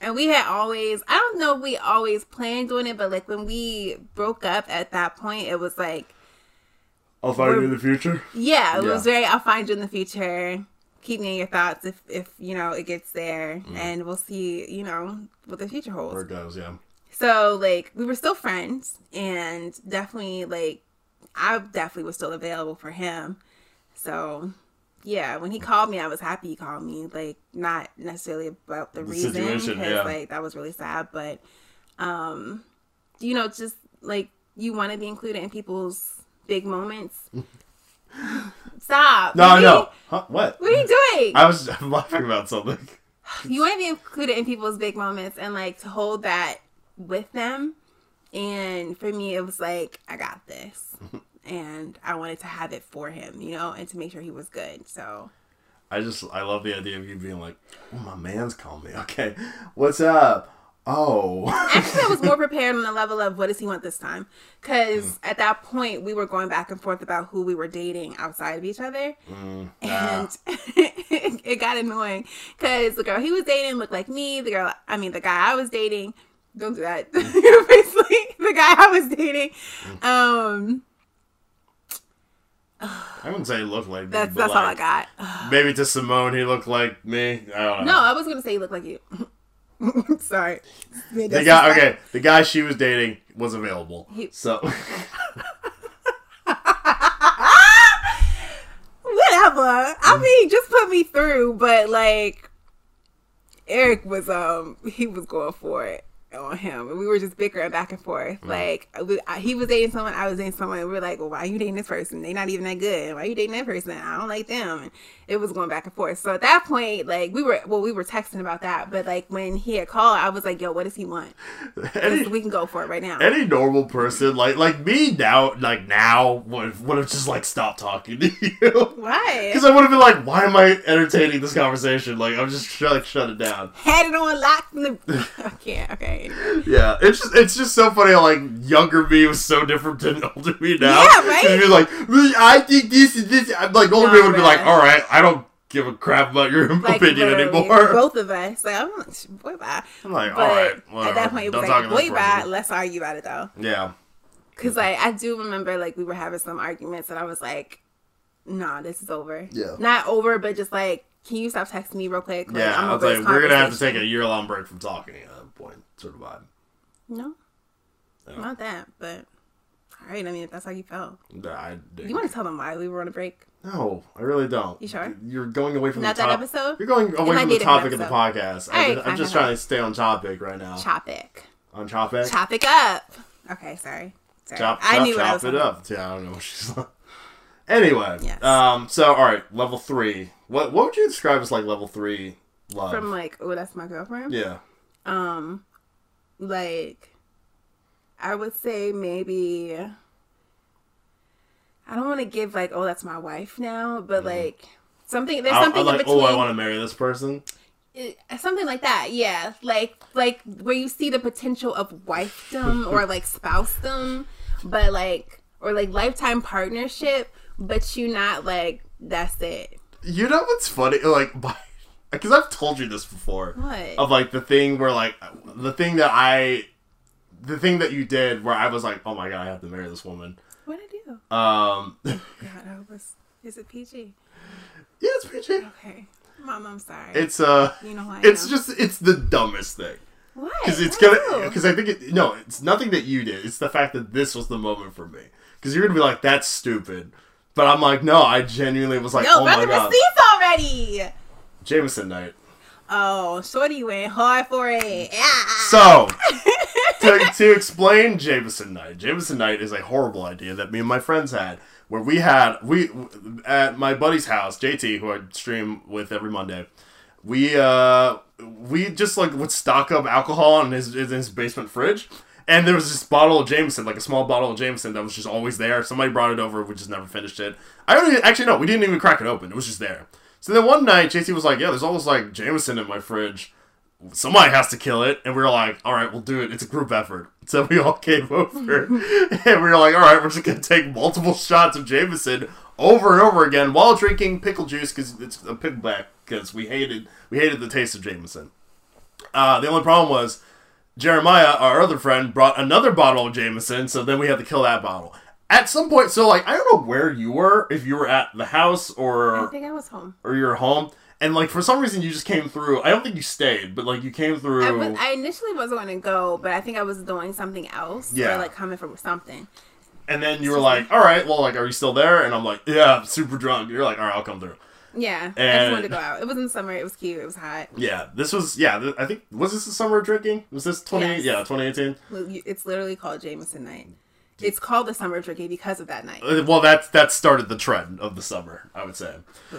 and we had always I don't know if we always planned on it, but like when we broke up at that point, it was like I'll find you in the future. yeah, it Yeah. was very I'll find you in the future. Keep me in your thoughts if if you know it gets there, and we'll see you know what the future holds. Where it goes, yeah. So like we were still friends and definitely like I definitely was still available for him. So yeah, when he called me, I was happy he called me. Like not necessarily about the, The reason situation, because yeah. like that was really sad, but um, you know, just like you want to be included in people's big moments. Stop. No, What no. you- Huh? What? What are you doing? I was I'm laughing about something. you want to be included in people's big moments and like to hold that with them and for me it was like i got this. And i wanted to have it for him you know and to make sure he was good. So I just I love the idea of you being like, oh, my man's calling me. Okay, what's up? Oh, actually i was more prepared on the level of what does he want this time? Because at that point we were going back and forth about who we were dating outside of each other. Mm, and it got annoying because the girl he was dating looked like me. The girl i mean the guy i was dating don't do that the guy I was dating. Um, I wouldn't say he looked like me. that's that's all I got. Maybe to Simone, he looked like me. I don't know. No, I was gonna say he looked like you. Sorry. The guy, okay, the guy she was dating was available. He- So Whatever. I mean, just put me through, but like Erik was um he was going for it on him, and we were just bickering back and forth. Like we, I, he was dating someone, I was dating someone. And we were like, "Well, why are you dating this person? They not even that good. Why are you dating that person? I don't like them." And it was going back and forth. So at that point, like we were, well, we were texting about that. But like when he had called, I was like, "Yo, what does he want? any, we can go for it right now." any normal person, like like me now, like now would would have just like stopped talking to you. Why? Because I would have been like, why am I entertaining this conversation? Like, I'm just trying to shut it down. Had it on lock. from the- can't. Okay. Yeah, it's just it's just so funny like younger me was so different than older me now. Yeah, right? like, "Well, I think this is this. I'm like older Nah, me would be like, all right, I don't give a crap about your Like, opinion anymore. Both of us. Like, I'm like, boy, bye. I'm like, But all right, at that point, it was Don't like, to boy, bye. Let's argue about it though. Yeah, Cause like I do remember like we were having some arguments and I was like, nah, this is over. Yeah. Not over, but just like, can you stop texting me real quick? Like, yeah. I'm tell this you, we're gonna have to take a year long break from talking at that point, sort of vibe. No, Yeah. not that, but all right. I mean, if that's how you felt, Nah, I, you want to tell them why we were on a break? No, I really don't. You sure? You're going away from Not the that episode? You're going away from the topic of the podcast. All I, am just fine, trying to stay on topic right now. Topic. On topic. Topic up. Okay, sorry. Sorry. chop, I chop, knew what I was it talking up. Yeah, I don't know what she's like. Anyway, Yes. um, so all right, level three. What what would you describe as like level three love? From like, oh, that's my girlfriend. yeah, Um, like, I would say maybe. I don't want to give like, oh, that's my wife now, but like something. There's Mm-hmm. I, something I'm like, in between. oh, I want to marry this person. it- something like that. Yeah, like like where you see the potential of wifedom or like spousedom, but like or like lifetime partnership, but you not like that's it. You know what's funny? Like, because I've told you this before. What? Of like the thing where like the thing that I, the thing that you did where I was like, oh my god, I have to marry this woman. What did I do? Um, God, I was. Is it PG? Yeah, it's PG. Okay, Mom, I'm sorry. It's uh, you know who I it's am. just it's the dumbest thing. what? because it's What gonna because I think it no it's nothing that you did it's the fact that this was the moment for me because you're gonna be like that's stupid but I'm like no I genuinely was like Yo, oh my god receipts already. Jameson night Oh, Shorty went hard for it. Yeah. so to, to explain Jameson night Jameson night is a horrible idea that me and my friends had where we had we at my buddy's house JT who I stream with every Monday we uh we just like would stock up alcohol in his in his basement fridge and there was this bottle of Jameson like a small bottle of Jameson that was just always there somebody brought it over we just never finished it I don't even actually no we didn't even crack it open it was just there so then one night JT was like yeah there's all this like Jameson in my fridge. Somebody has to kill it. And we were like all right we'll do it. It's a group effort. So we all came over. And we were like all right we're just gonna take multiple shots of Jameson over and over again while drinking pickle juice because it's a pickleback because we hated we hated the taste of Jameson. Uh, the only problem was Jeremiah, our other friend, brought another bottle of Jameson, so then we had to kill that bottle. At some point, so like I don't know where you were, if you were at the house or I think I was home. or you were home, and like for some reason you just came through. I don't think you stayed, but like you came through. I, was, I initially wasn't going to go, but I think I was doing something else. Yeah. Or like coming from something. and then you were like, "All right, well, like, are you still there?" And I'm like, "Yeah, I'm super drunk." You're like, "All right, I'll come through." Yeah. and, I just wanted to go out. It was in summer. It was cute. It was hot. Yeah, this was yeah. Th- I think was this the summer of drinking? Was this 20? Yes. Yeah, 2018. It's literally called Jameson Night. It's called the summer drinking because of that night. Uh, Well, that that started the trend of the summer, I would say.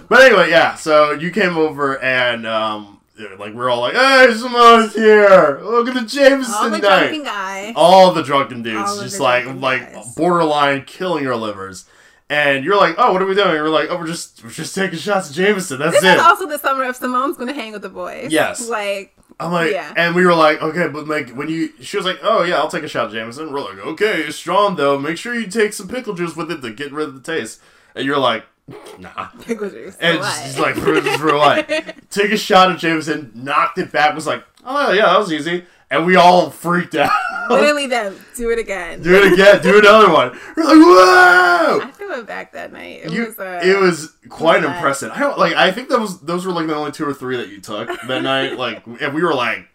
But anyway, yeah. So you came over and um, like we're all like, "Hey, Simone's here! Look at the Jameson All the night!" drunken guys. all the drunken dudes, All just like like guys. borderline killing your livers. And you're like, "Oh, what are we doing?" And we're like, "Oh, we're just we're just taking shots of Jameson. That's This it." is also the summer of Simone's going to hang with the boys. Yes. Like, I'm like, Yeah. and we were like, okay, but like when you, she was like, oh yeah, I'll take a shot, of Jameson. We're like, okay, it's strong though. Make sure you take some pickle juice with it to get rid of the taste. And you're like, nah. pickle juice. And she's like for, for what? Take a shot of Jameson, knocked it back, was like, oh yeah, that was easy. and we all freaked out. Literally, them do it again. do it again. Do another one. We're like, whoa! I it back that night. It You- was. Uh, it was quite nuts. impressive. I don't like. I think that was those were like the only two or three that you took that night. Like, and we were like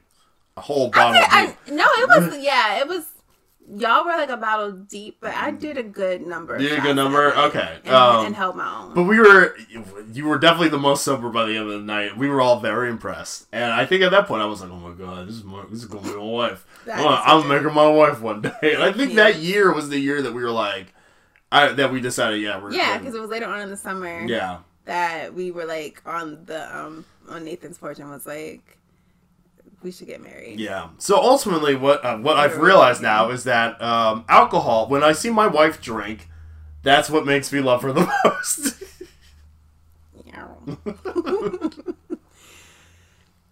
a whole I bottle. did, I, no, it was. Yeah, it was. Y'all were like a battle deep, but I did a good number. did a good number? Okay, and, um, and held my own. But we were, you were definitely the most sober by the end of the night. We were all very impressed, and I think at that point I was like, "Oh my god, this is my, this is gonna be my wife. I'm, is I'm such a- making my wife one day." And I think Yeah. that year was the year that we were like, I, that we decided, yeah, we're yeah, because it was later on in the summer. yeah, that we were like on the um on Nathan's porch and was like, we should get married. yeah. So ultimately, what uh, what I've realized now is that um, alcohol. When I see my wife drink, that's what makes me love her the most.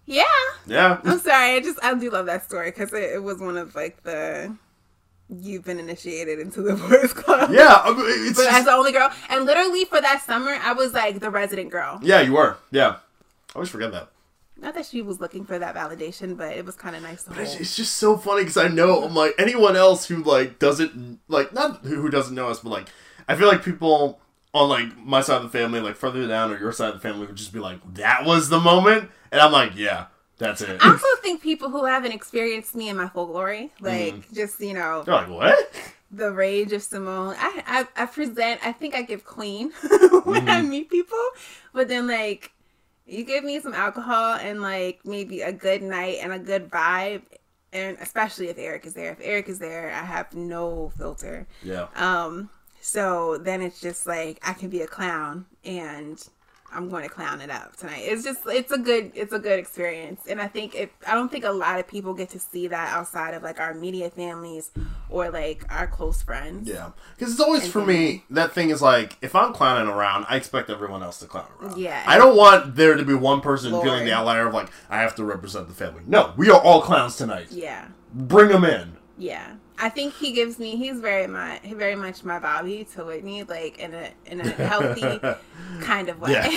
yeah. yeah. I'm sorry. I just I do love that story because it, it was one of like the you've been initiated into the boys club. Yeah, I mean, But just- as the only girl, and literally for that summer, I was like the resident girl. yeah, you were. Yeah, I always forget that. Not that she was looking for that validation, but it was kind of nice to But it's, hold. it's just so funny because I know I'm like anyone else who like doesn't like not who who doesn't know us, but like I feel like people on like my side of the family, like further down or your side of the family, would just be like, "That was the moment," and I'm like, "Yeah, that's it." I also think people who haven't experienced me in my full glory, like Mm. just you know They're like, "What?" the rage of Simone. I I, I present. I think I give clean when I Mm-hmm. meet people, but then like you give me some alcohol and like maybe a good night and a good vibe, and especially if Erik is there. If Erik is there, I have no filter. Yeah, Um, so then it's just like I can be a clown and I'm going to clown it up tonight. It's just it's a good it's a good experience. And I think it I don't think a lot of people get to see that outside of like our media families or like our close friends. yeah. Because it's always for me that thing is like if I'm clowning around, I expect everyone else to clown around. Yeah. I don't want there to be one person Lord. feeling the outlier of like I have to represent the family. No, we are all clowns tonight. Yeah. Bring them in. Yeah. I think he gives me he's very much very much my Bobby to Whitney, like in a in a healthy kind of way. Yeah,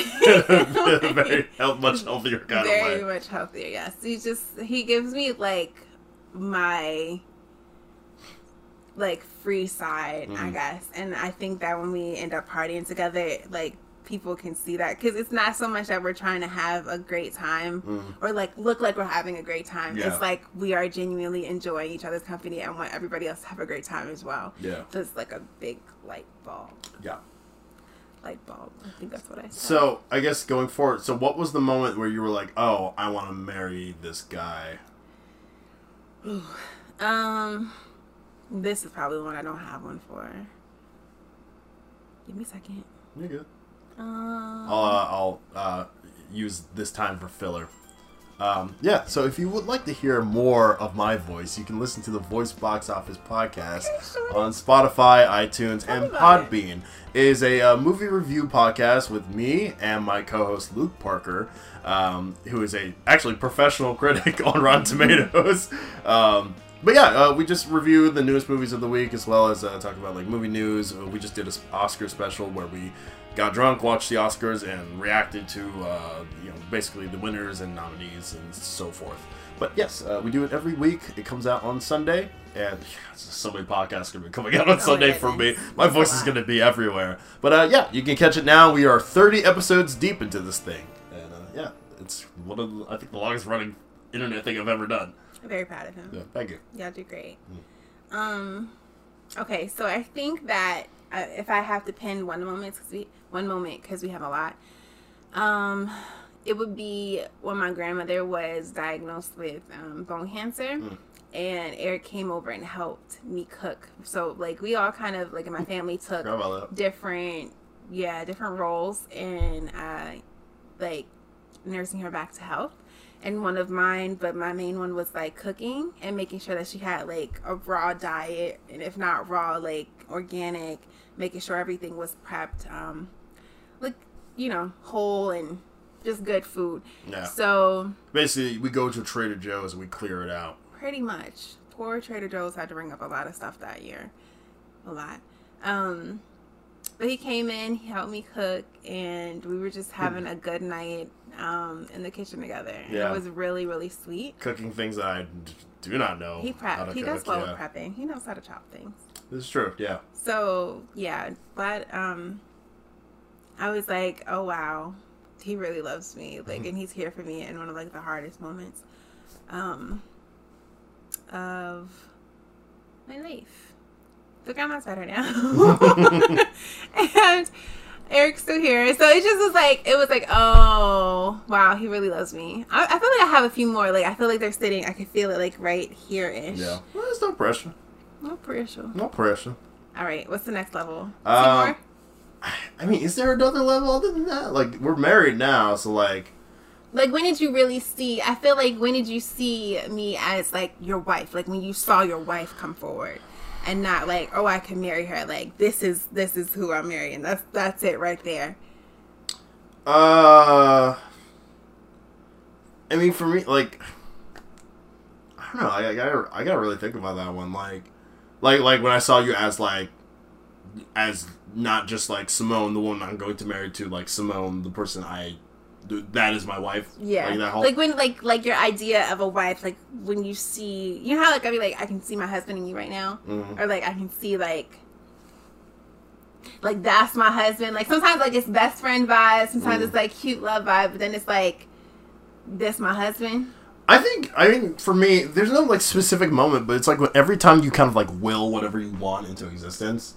very health, much healthier kind very of way. much healthier yes he just he gives me like my like free side i Mhm. guess and i think that when we end up partying together like people can see that because it's not so much that we're trying to have a great time Mm. or like look like we're having a great time Yeah. it's like we are genuinely enjoying each other's company and want everybody else to have a great time as well Yeah, so it's like a big light bulb yeah. light bulb i think that's what i said So I guess going forward, so what was the moment where you were like, "Oh, I want to marry this guy"? Um, this is probably one I don't have one for. Give me a second. You're good. Um, I'll uh, I'll uh, use this time for filler. Um, yeah, so if you would like to hear more of my voice, you can listen to the Voice Box Office podcast on Spotify, iTunes, and me about it. Podbean. It is a uh, movie review podcast with me and my co-host Luke Parker, um, who is a actually professional critic on Rotten Tomatoes. Um, but yeah, uh, we just review the newest movies of the week as well as uh, talk about like movie news. Uh, We just did an Oscar special where we got drunk, watched the Oscars, and reacted to uh, you know basically the winners and nominees and so forth. But yes, uh, we do it every week. It comes out on Sunday, and so many podcasts to be coming out on my Sunday for me. My voice is going to be everywhere. But uh, yeah, you can catch it now. We are 30 episodes deep into this thing, and uh, yeah, it's one of the, I think the longest running internet thing I've ever done. I'm very proud of him. Yeah, thank you. Y'all do great. Um, okay, so I think that uh, if I have to pin one moment, cause we one moment because we have a lot. Um, it would be when my grandmother was diagnosed with um, bone cancer. Mm. And Erik came over and helped me cook. So like we all kind of like in my family took Forgot about that. different yeah different roles in uh like nursing her back to health and one of mine but my main one was like cooking and making sure that she had like a raw diet and if not raw like organic making sure everything was prepped um like you know whole and just good food Yeah. so Basically, we go to Trader Joe's and we clear it out. pretty much poor trader joe's had to bring up a lot of stuff that year a lot um but he came in, he helped me cook, and we were just having a good night um, in the kitchen together. And Yeah. It was really, really sweet. Cooking things that I do not know. He how prep. He cook, does well yeah. with prepping. He knows how to chop things. This is true. Yeah. So yeah, but um, I was like, oh wow, he really loves me. Like, and he's here for me in one of like the hardest moments, um, of my life. The grandma's better now, and Erik's still here. So it just was like it was like, oh wow, he really loves me. I, I feel like I have a few more. Like I feel like they're sitting. I can feel it like right here ish. Yeah. Well, there's no pressure. No pressure. No pressure. All right, what's the next level? Um, more. I mean, is there another level other than that? Like, we're married now, so like, Like when did you really see? I feel like when did you see me as like your wife? Like when you saw your wife come forward, and not like oh I can marry her. Like this is this is who I'm marrying. That's that's it right there. uh, I mean, for me, like, I don't know. I, I gotta, I gotta really think about that one. Like, like, like when I saw you as like, as not just like Simone, the woman I'm going to marry to, like Simone, the person I, that is my wife. Yeah, Like that whole. like when like like your idea of a wife. Like when you see you know how like I be like I can see my husband in you right now, Mhm. or like I can see like. Like that's my husband. Like sometimes like it's best friend vibe. Sometimes Mm. it's like cute love vibe. But then it's like, this my husband. I think I mean for me, there's no like specific moment, but it's like every time you kind of like will whatever you want into existence.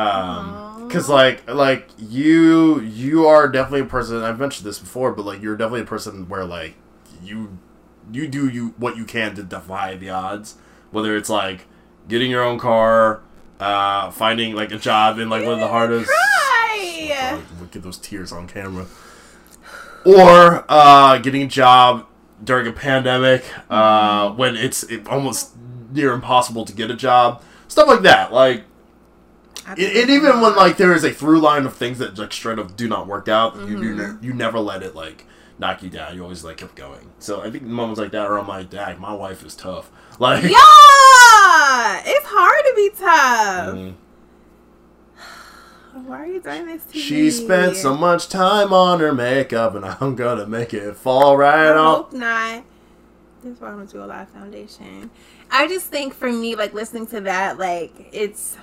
Um, because like like you you are definitely a person. I've mentioned this before, but like you're definitely a person where like you you do you what you can to defy the odds. Whether it's like getting your own car, uh, finding like a job in like one of the hardest. Cry. Oh, Look at those tears on camera. Or uh, getting a job during a pandemic uh, when it's it, almost near impossible to get a job. Stuff like that. Like, and, and even when like there is a through line of things that like straight up do not work out, you you, ne- you never let it like knock you down. You always like kept going. So I think moments like that are on my dad. My wife is tough. Like, Yeah, it's hard to be tough. mm, Why are you doing this to me? she spent so much time on her makeup, and I'm gonna make it fall right off. I off. hope not. That's why I'm gonna do a lot of foundation. I just think for me, like listening to that, like it's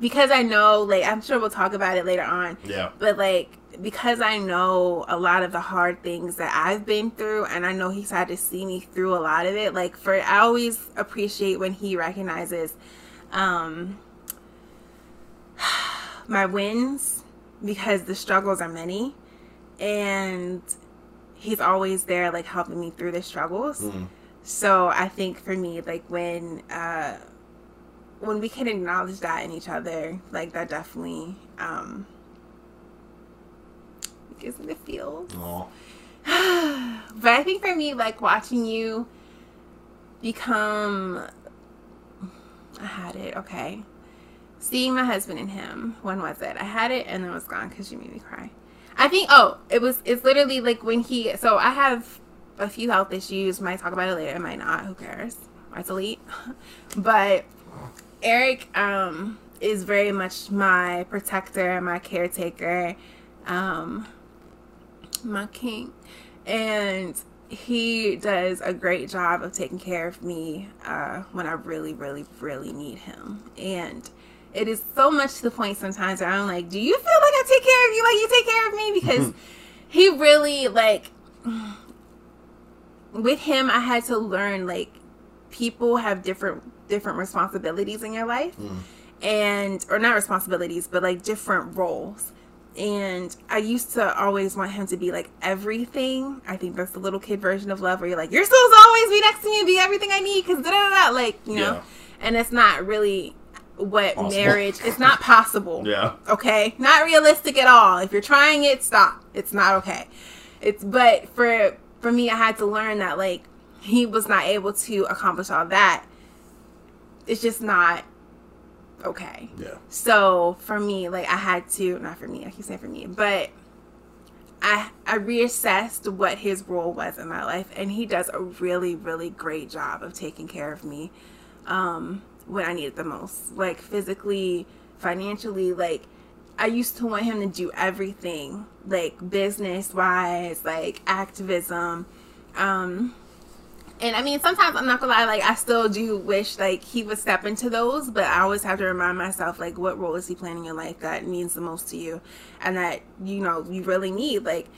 because I know, like I'm sure we'll talk about it later on. Yeah. but like because I know a lot of the hard things that I've been through, and I know he's had to see me through a lot of it. Like for I always appreciate when he recognizes um my wins because the struggles are many, and he's always there like helping me through the struggles. Mm. So I think for me, like when uh when we can acknowledge that in each other, like that definitely um gives me the feels. Aw. but I think for me, like watching you become I had it, okay. Seeing my husband and him, when was it? I had it and then it was gone because you made me cry. I think oh, it was it's literally like when he so I have a few health issues, might talk about it later, might not, who cares? I delete. but Eric um is very much my protector, my caretaker, um my king. And he does a great job of taking care of me uh, when I really, really, really need him. And it is so much to the point sometimes where I'm like, do you feel like I take care of you like you take care of me? Because he really, like, with him, I had to learn, like, people have different different responsibilities in your life mm. and or not responsibilities but like different roles and I used to always want him to be like everything. I think that's the little kid version of love where you're like, you're supposed to always be next to me and be everything I need because da da da, like you know. Yeah. And it's not really what Possible. marriage. It's not possible. Yeah. Okay, not realistic at all. If you're trying it, stop. It's not okay. It's but for for me, I had to learn that like he was not able to accomplish all that. It's just not okay. Yeah. So for me, like I had to not for me, I keep saying for me, but I I reassessed what his role was in my life and he does a really, really great job of taking care of me um when I need it the most. Like physically, financially. Like I used to want him to do everything, like business wise, like activism. Um, and I mean, sometimes I'm not gonna lie, like I still do wish like he would step into those, but I always have to remind myself like what role is he playing in your life that means the most to you, and that you know you really need like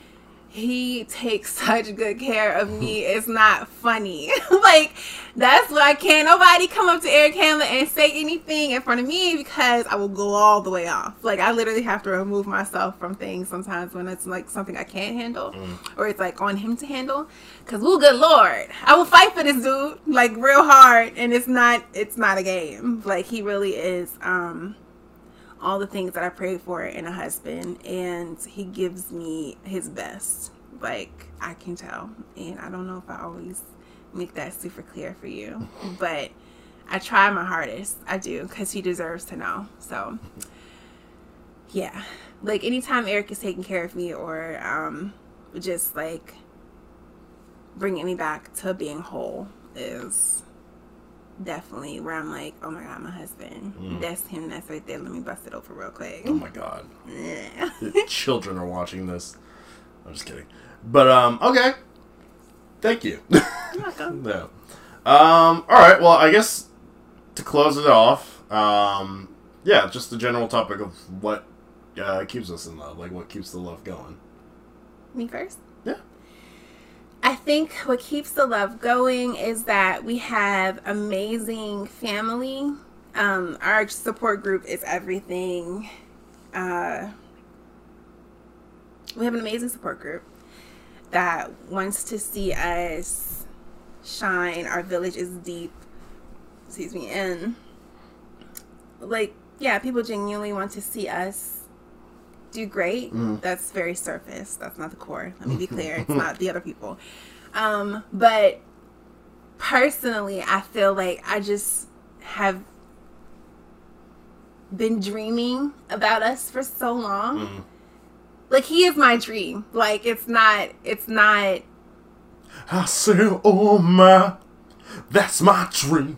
he takes such good care of me. It's not funny. like that's why can't nobody come up to Erik Hamlet and say anything in front of me because I will go all the way off. Like I literally have to remove myself from things sometimes when it's like something I can't handle mm. or it's like on him to handle. Cause oh good lord, I will fight for this dude like real hard, and it's not it's not a game. Like he really is. um all the things that I prayed for in a husband, and he gives me his best. Like I can tell, and I don't know if I always make that super clear for you, but I try my hardest. I do because he deserves to know. So, yeah, like anytime Erik is taking care of me or um, just like bringing me back to being whole is definitely where I'm like, oh my god, my husband. Mm. That's him. That's right there. Let me bust it over real quick. Oh my god. Yeah. children are watching this. I'm just kidding. But um, okay. Thank you. You're welcome. no. Um. All right. Well, I guess to close it off, um, yeah, just the general topic of what uh, keeps us in love, like what keeps the love going. Me first. I think what keeps the love going is that we have amazing family. Um, our support group is everything. Uh, we have an amazing support group that wants to see us shine. Our village is deep. Excuse me. And, like, yeah, people genuinely want to see us do great. Mm. That's very surface. That's not the core. Let me be clear. it's not the other people. Um, but personally, I feel like I just have been dreaming about us for so long. Mm. Like he is my dream. Like it's not. It's not. I say, oh my, that's my dream.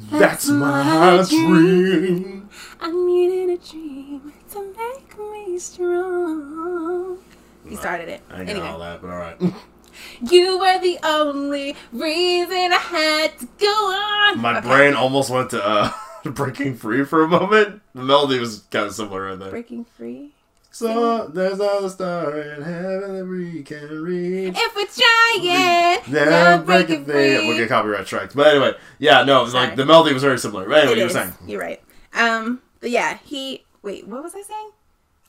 That's, that's my, my dream. dream. I needed a dream to make me strong. He started it. I ain't anyway. all that, but all right. you were the only reason I had to go on. My okay. brain almost went to uh, Breaking Free for a moment. The melody was kind of similar in there. Breaking Free? So there's a star in heaven that we can reach. If we're trying, then breaking free. We'll get copyright strikes. But anyway, yeah, no, Sorry. like the melody was very similar. But anyway, you were saying. You're right. Um, but yeah, he. Wait, what was I saying?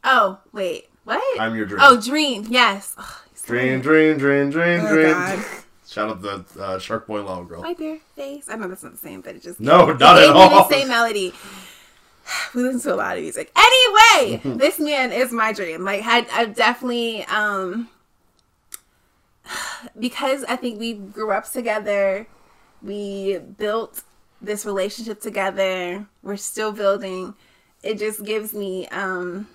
Oh, wait, what? I'm your dream. Oh, dream. Yes. Oh, dream, dream, dream, dream, oh, dream. God. Shout out the uh, Shark Boy Lava Girl. My bare face. I know that's not the same, but it just no, it not at all. the same melody. We listen to a lot of music. Anyway, this man is my dream. Like, I, I definitely um because I think we grew up together. We built this relationship together. We're still building. It just gives me um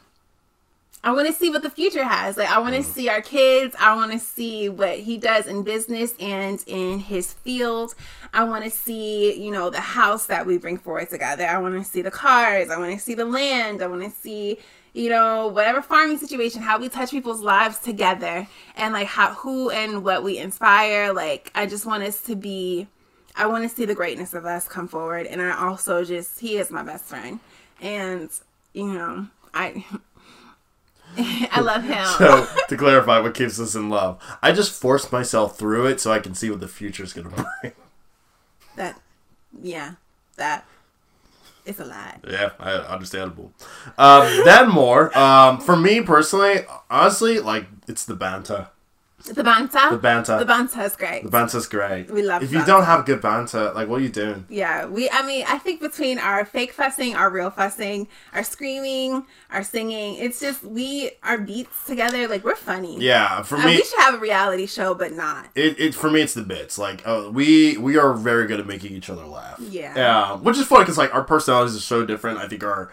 I want to see what the future has. Like I want to mm. see our kids. I want to see what he does in business and in his field. I want to see, you know, the house that we bring forward together. I want to see the cars. I want to see the land. I want to see, you know, whatever farming situation, how we touch people's lives together and like how who and what we inspire. Like I just want us to be I want to see the greatness of us come forward and I also just he is my best friend. And you know, I I love him. so to clarify, what keeps us in love? I just forced myself through it so I can see what the future is going to bring. That, yeah, that. It's a lot. Yeah, I, understandable. Um, then more. Um, for me personally, honestly, like it's the banter. The banter. The banter. The banter is great. The banter is great. We love. If you don't have good banter, like what are you doing? Yeah, we. I mean, I think between our fake fussing, our real fussing, our screaming, our singing, it's just we our beats together. Like we're funny. Yeah, for uh, me, we should have a reality show, but not. It, it for me, it's the bits. Like uh, we we are very good at making each other laugh. Yeah. Yeah, which is funny because like our personalities are so different. I think our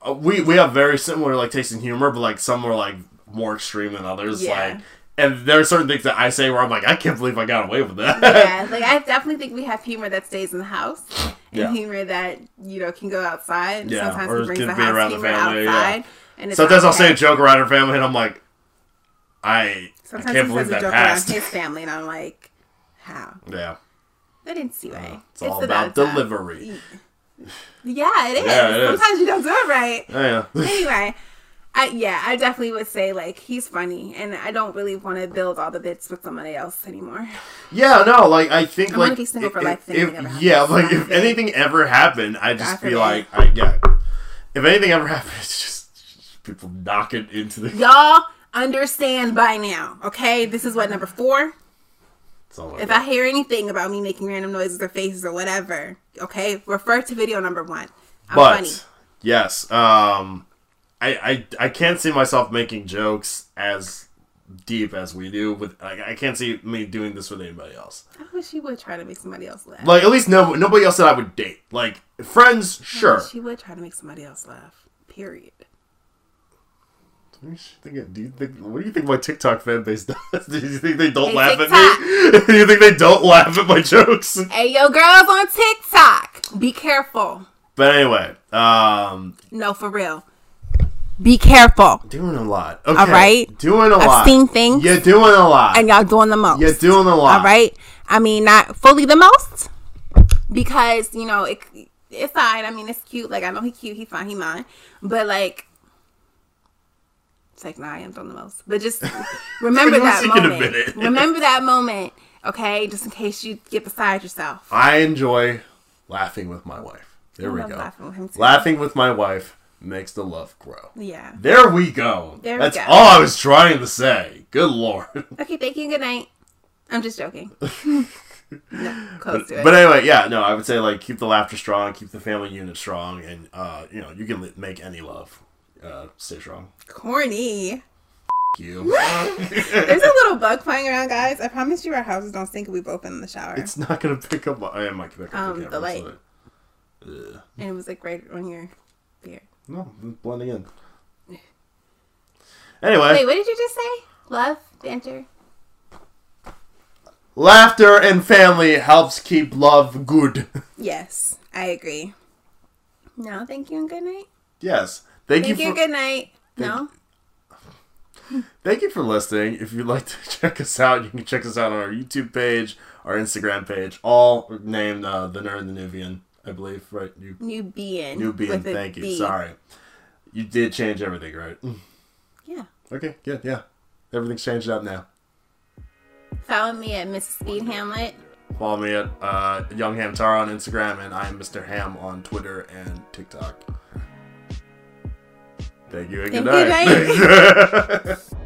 uh, we we have very similar like taste in humor, but like some are like more extreme than others. Yeah. Like and there are certain things that I say where I'm like, I can't believe I got away with that. yeah, like I definitely think we have humor that stays in the house, and Yeah. humor that you know can go outside. Yeah, Sometimes or he brings can the be house around the family, yeah. outside. And it's Sometimes I'll say a joke around her family, and I'm like, I, Sometimes I can't he believe says a that joke passed. around his family, and I'm like, how? Yeah, I didn't see way. it's all about delivery. Yeah, it is. Yeah, it is. Sometimes you don't do it right. Yeah, anyway, I yeah, I definitely would say like he's funny, and I don't really want to build all the bits with somebody else anymore. yeah. No, like I think I like be single for life, if if- anything ever happens. yeah, like if anything ever happened, I'd just feel like I yeah. If anything ever happened, it's just people knocking into the. Y'all understand by now, okay? This is what number four. If I hear anything about me making random noises or faces or whatever, okay, refer to video number one. I'm but funny. yes, um, I, I I can't see myself making jokes as deep as we do with. Like, I can't see me doing this with anybody else. I wish you would try to make somebody else laugh. Like at least no nobody else that I would date. Like friends, sure. She would try to make somebody else laugh. Period. What do you think- Do you think? What do you think my TikTok fan base does? Do you think they don't Hey, laugh TikTok. at me? do you think they don't laugh at my jokes? Hey, yo, girls on TikTok, be careful. But anyway, um, No, for real. Be careful. doing a lot. Okay, All right. doing a I've lot. seen things. You're doing a lot. And y'all doing the most. You're doing a lot. All right. I mean, not fully the most, because you know it. It's fine. I mean, it's cute. Like I know he cute. He fine. He mine. But like, it's like nah, I am doing the most. But just remember that moment. remember that moment. Okay, just in case you get beside yourself. I enjoy laughing with my wife. There I we go. laughing with him, too. Laughing with my wife makes the love grow. Yeah. There we go. There we That's go. all I was trying to say. Good lord. Okay. Thank you. Good night. I'm just joking. no, close to it. But anyway, yeah, no, I would say like keep the laughter strong, keep the family unit strong, and uh, you know you can make any love uh, stay strong. Corny. F- you. There's a little bug flying around, guys. I promise you, our houses don't stink if we both been in the shower. it's not gonna pick up. I might pick up Um, the the light. so- and it was like right on your beard. No, blending in. Anyway, Wait, what did you just say? Love, banter. laughter and family helps keep love good. Yes, I agree. No, thank you and good night. yes, thank, Thank you you, for good night. No, thank you for listening. If you'd like to check us out, you can check us out on our YouTube page, our Instagram page, all named uh, the Nerd and the Nubian, I believe. Right, Nubian. Nubian. with a Thank you. B. Sorry, you did change everything, right? Yeah. Okay, good. Yeah, everything's changed up now. Follow me at Mrs. Speed Hamlet. Follow me at uh, Young Ham Tara on Instagram, and I am Mr. Ham on Twitter and TikTok. Thank you and good you, night.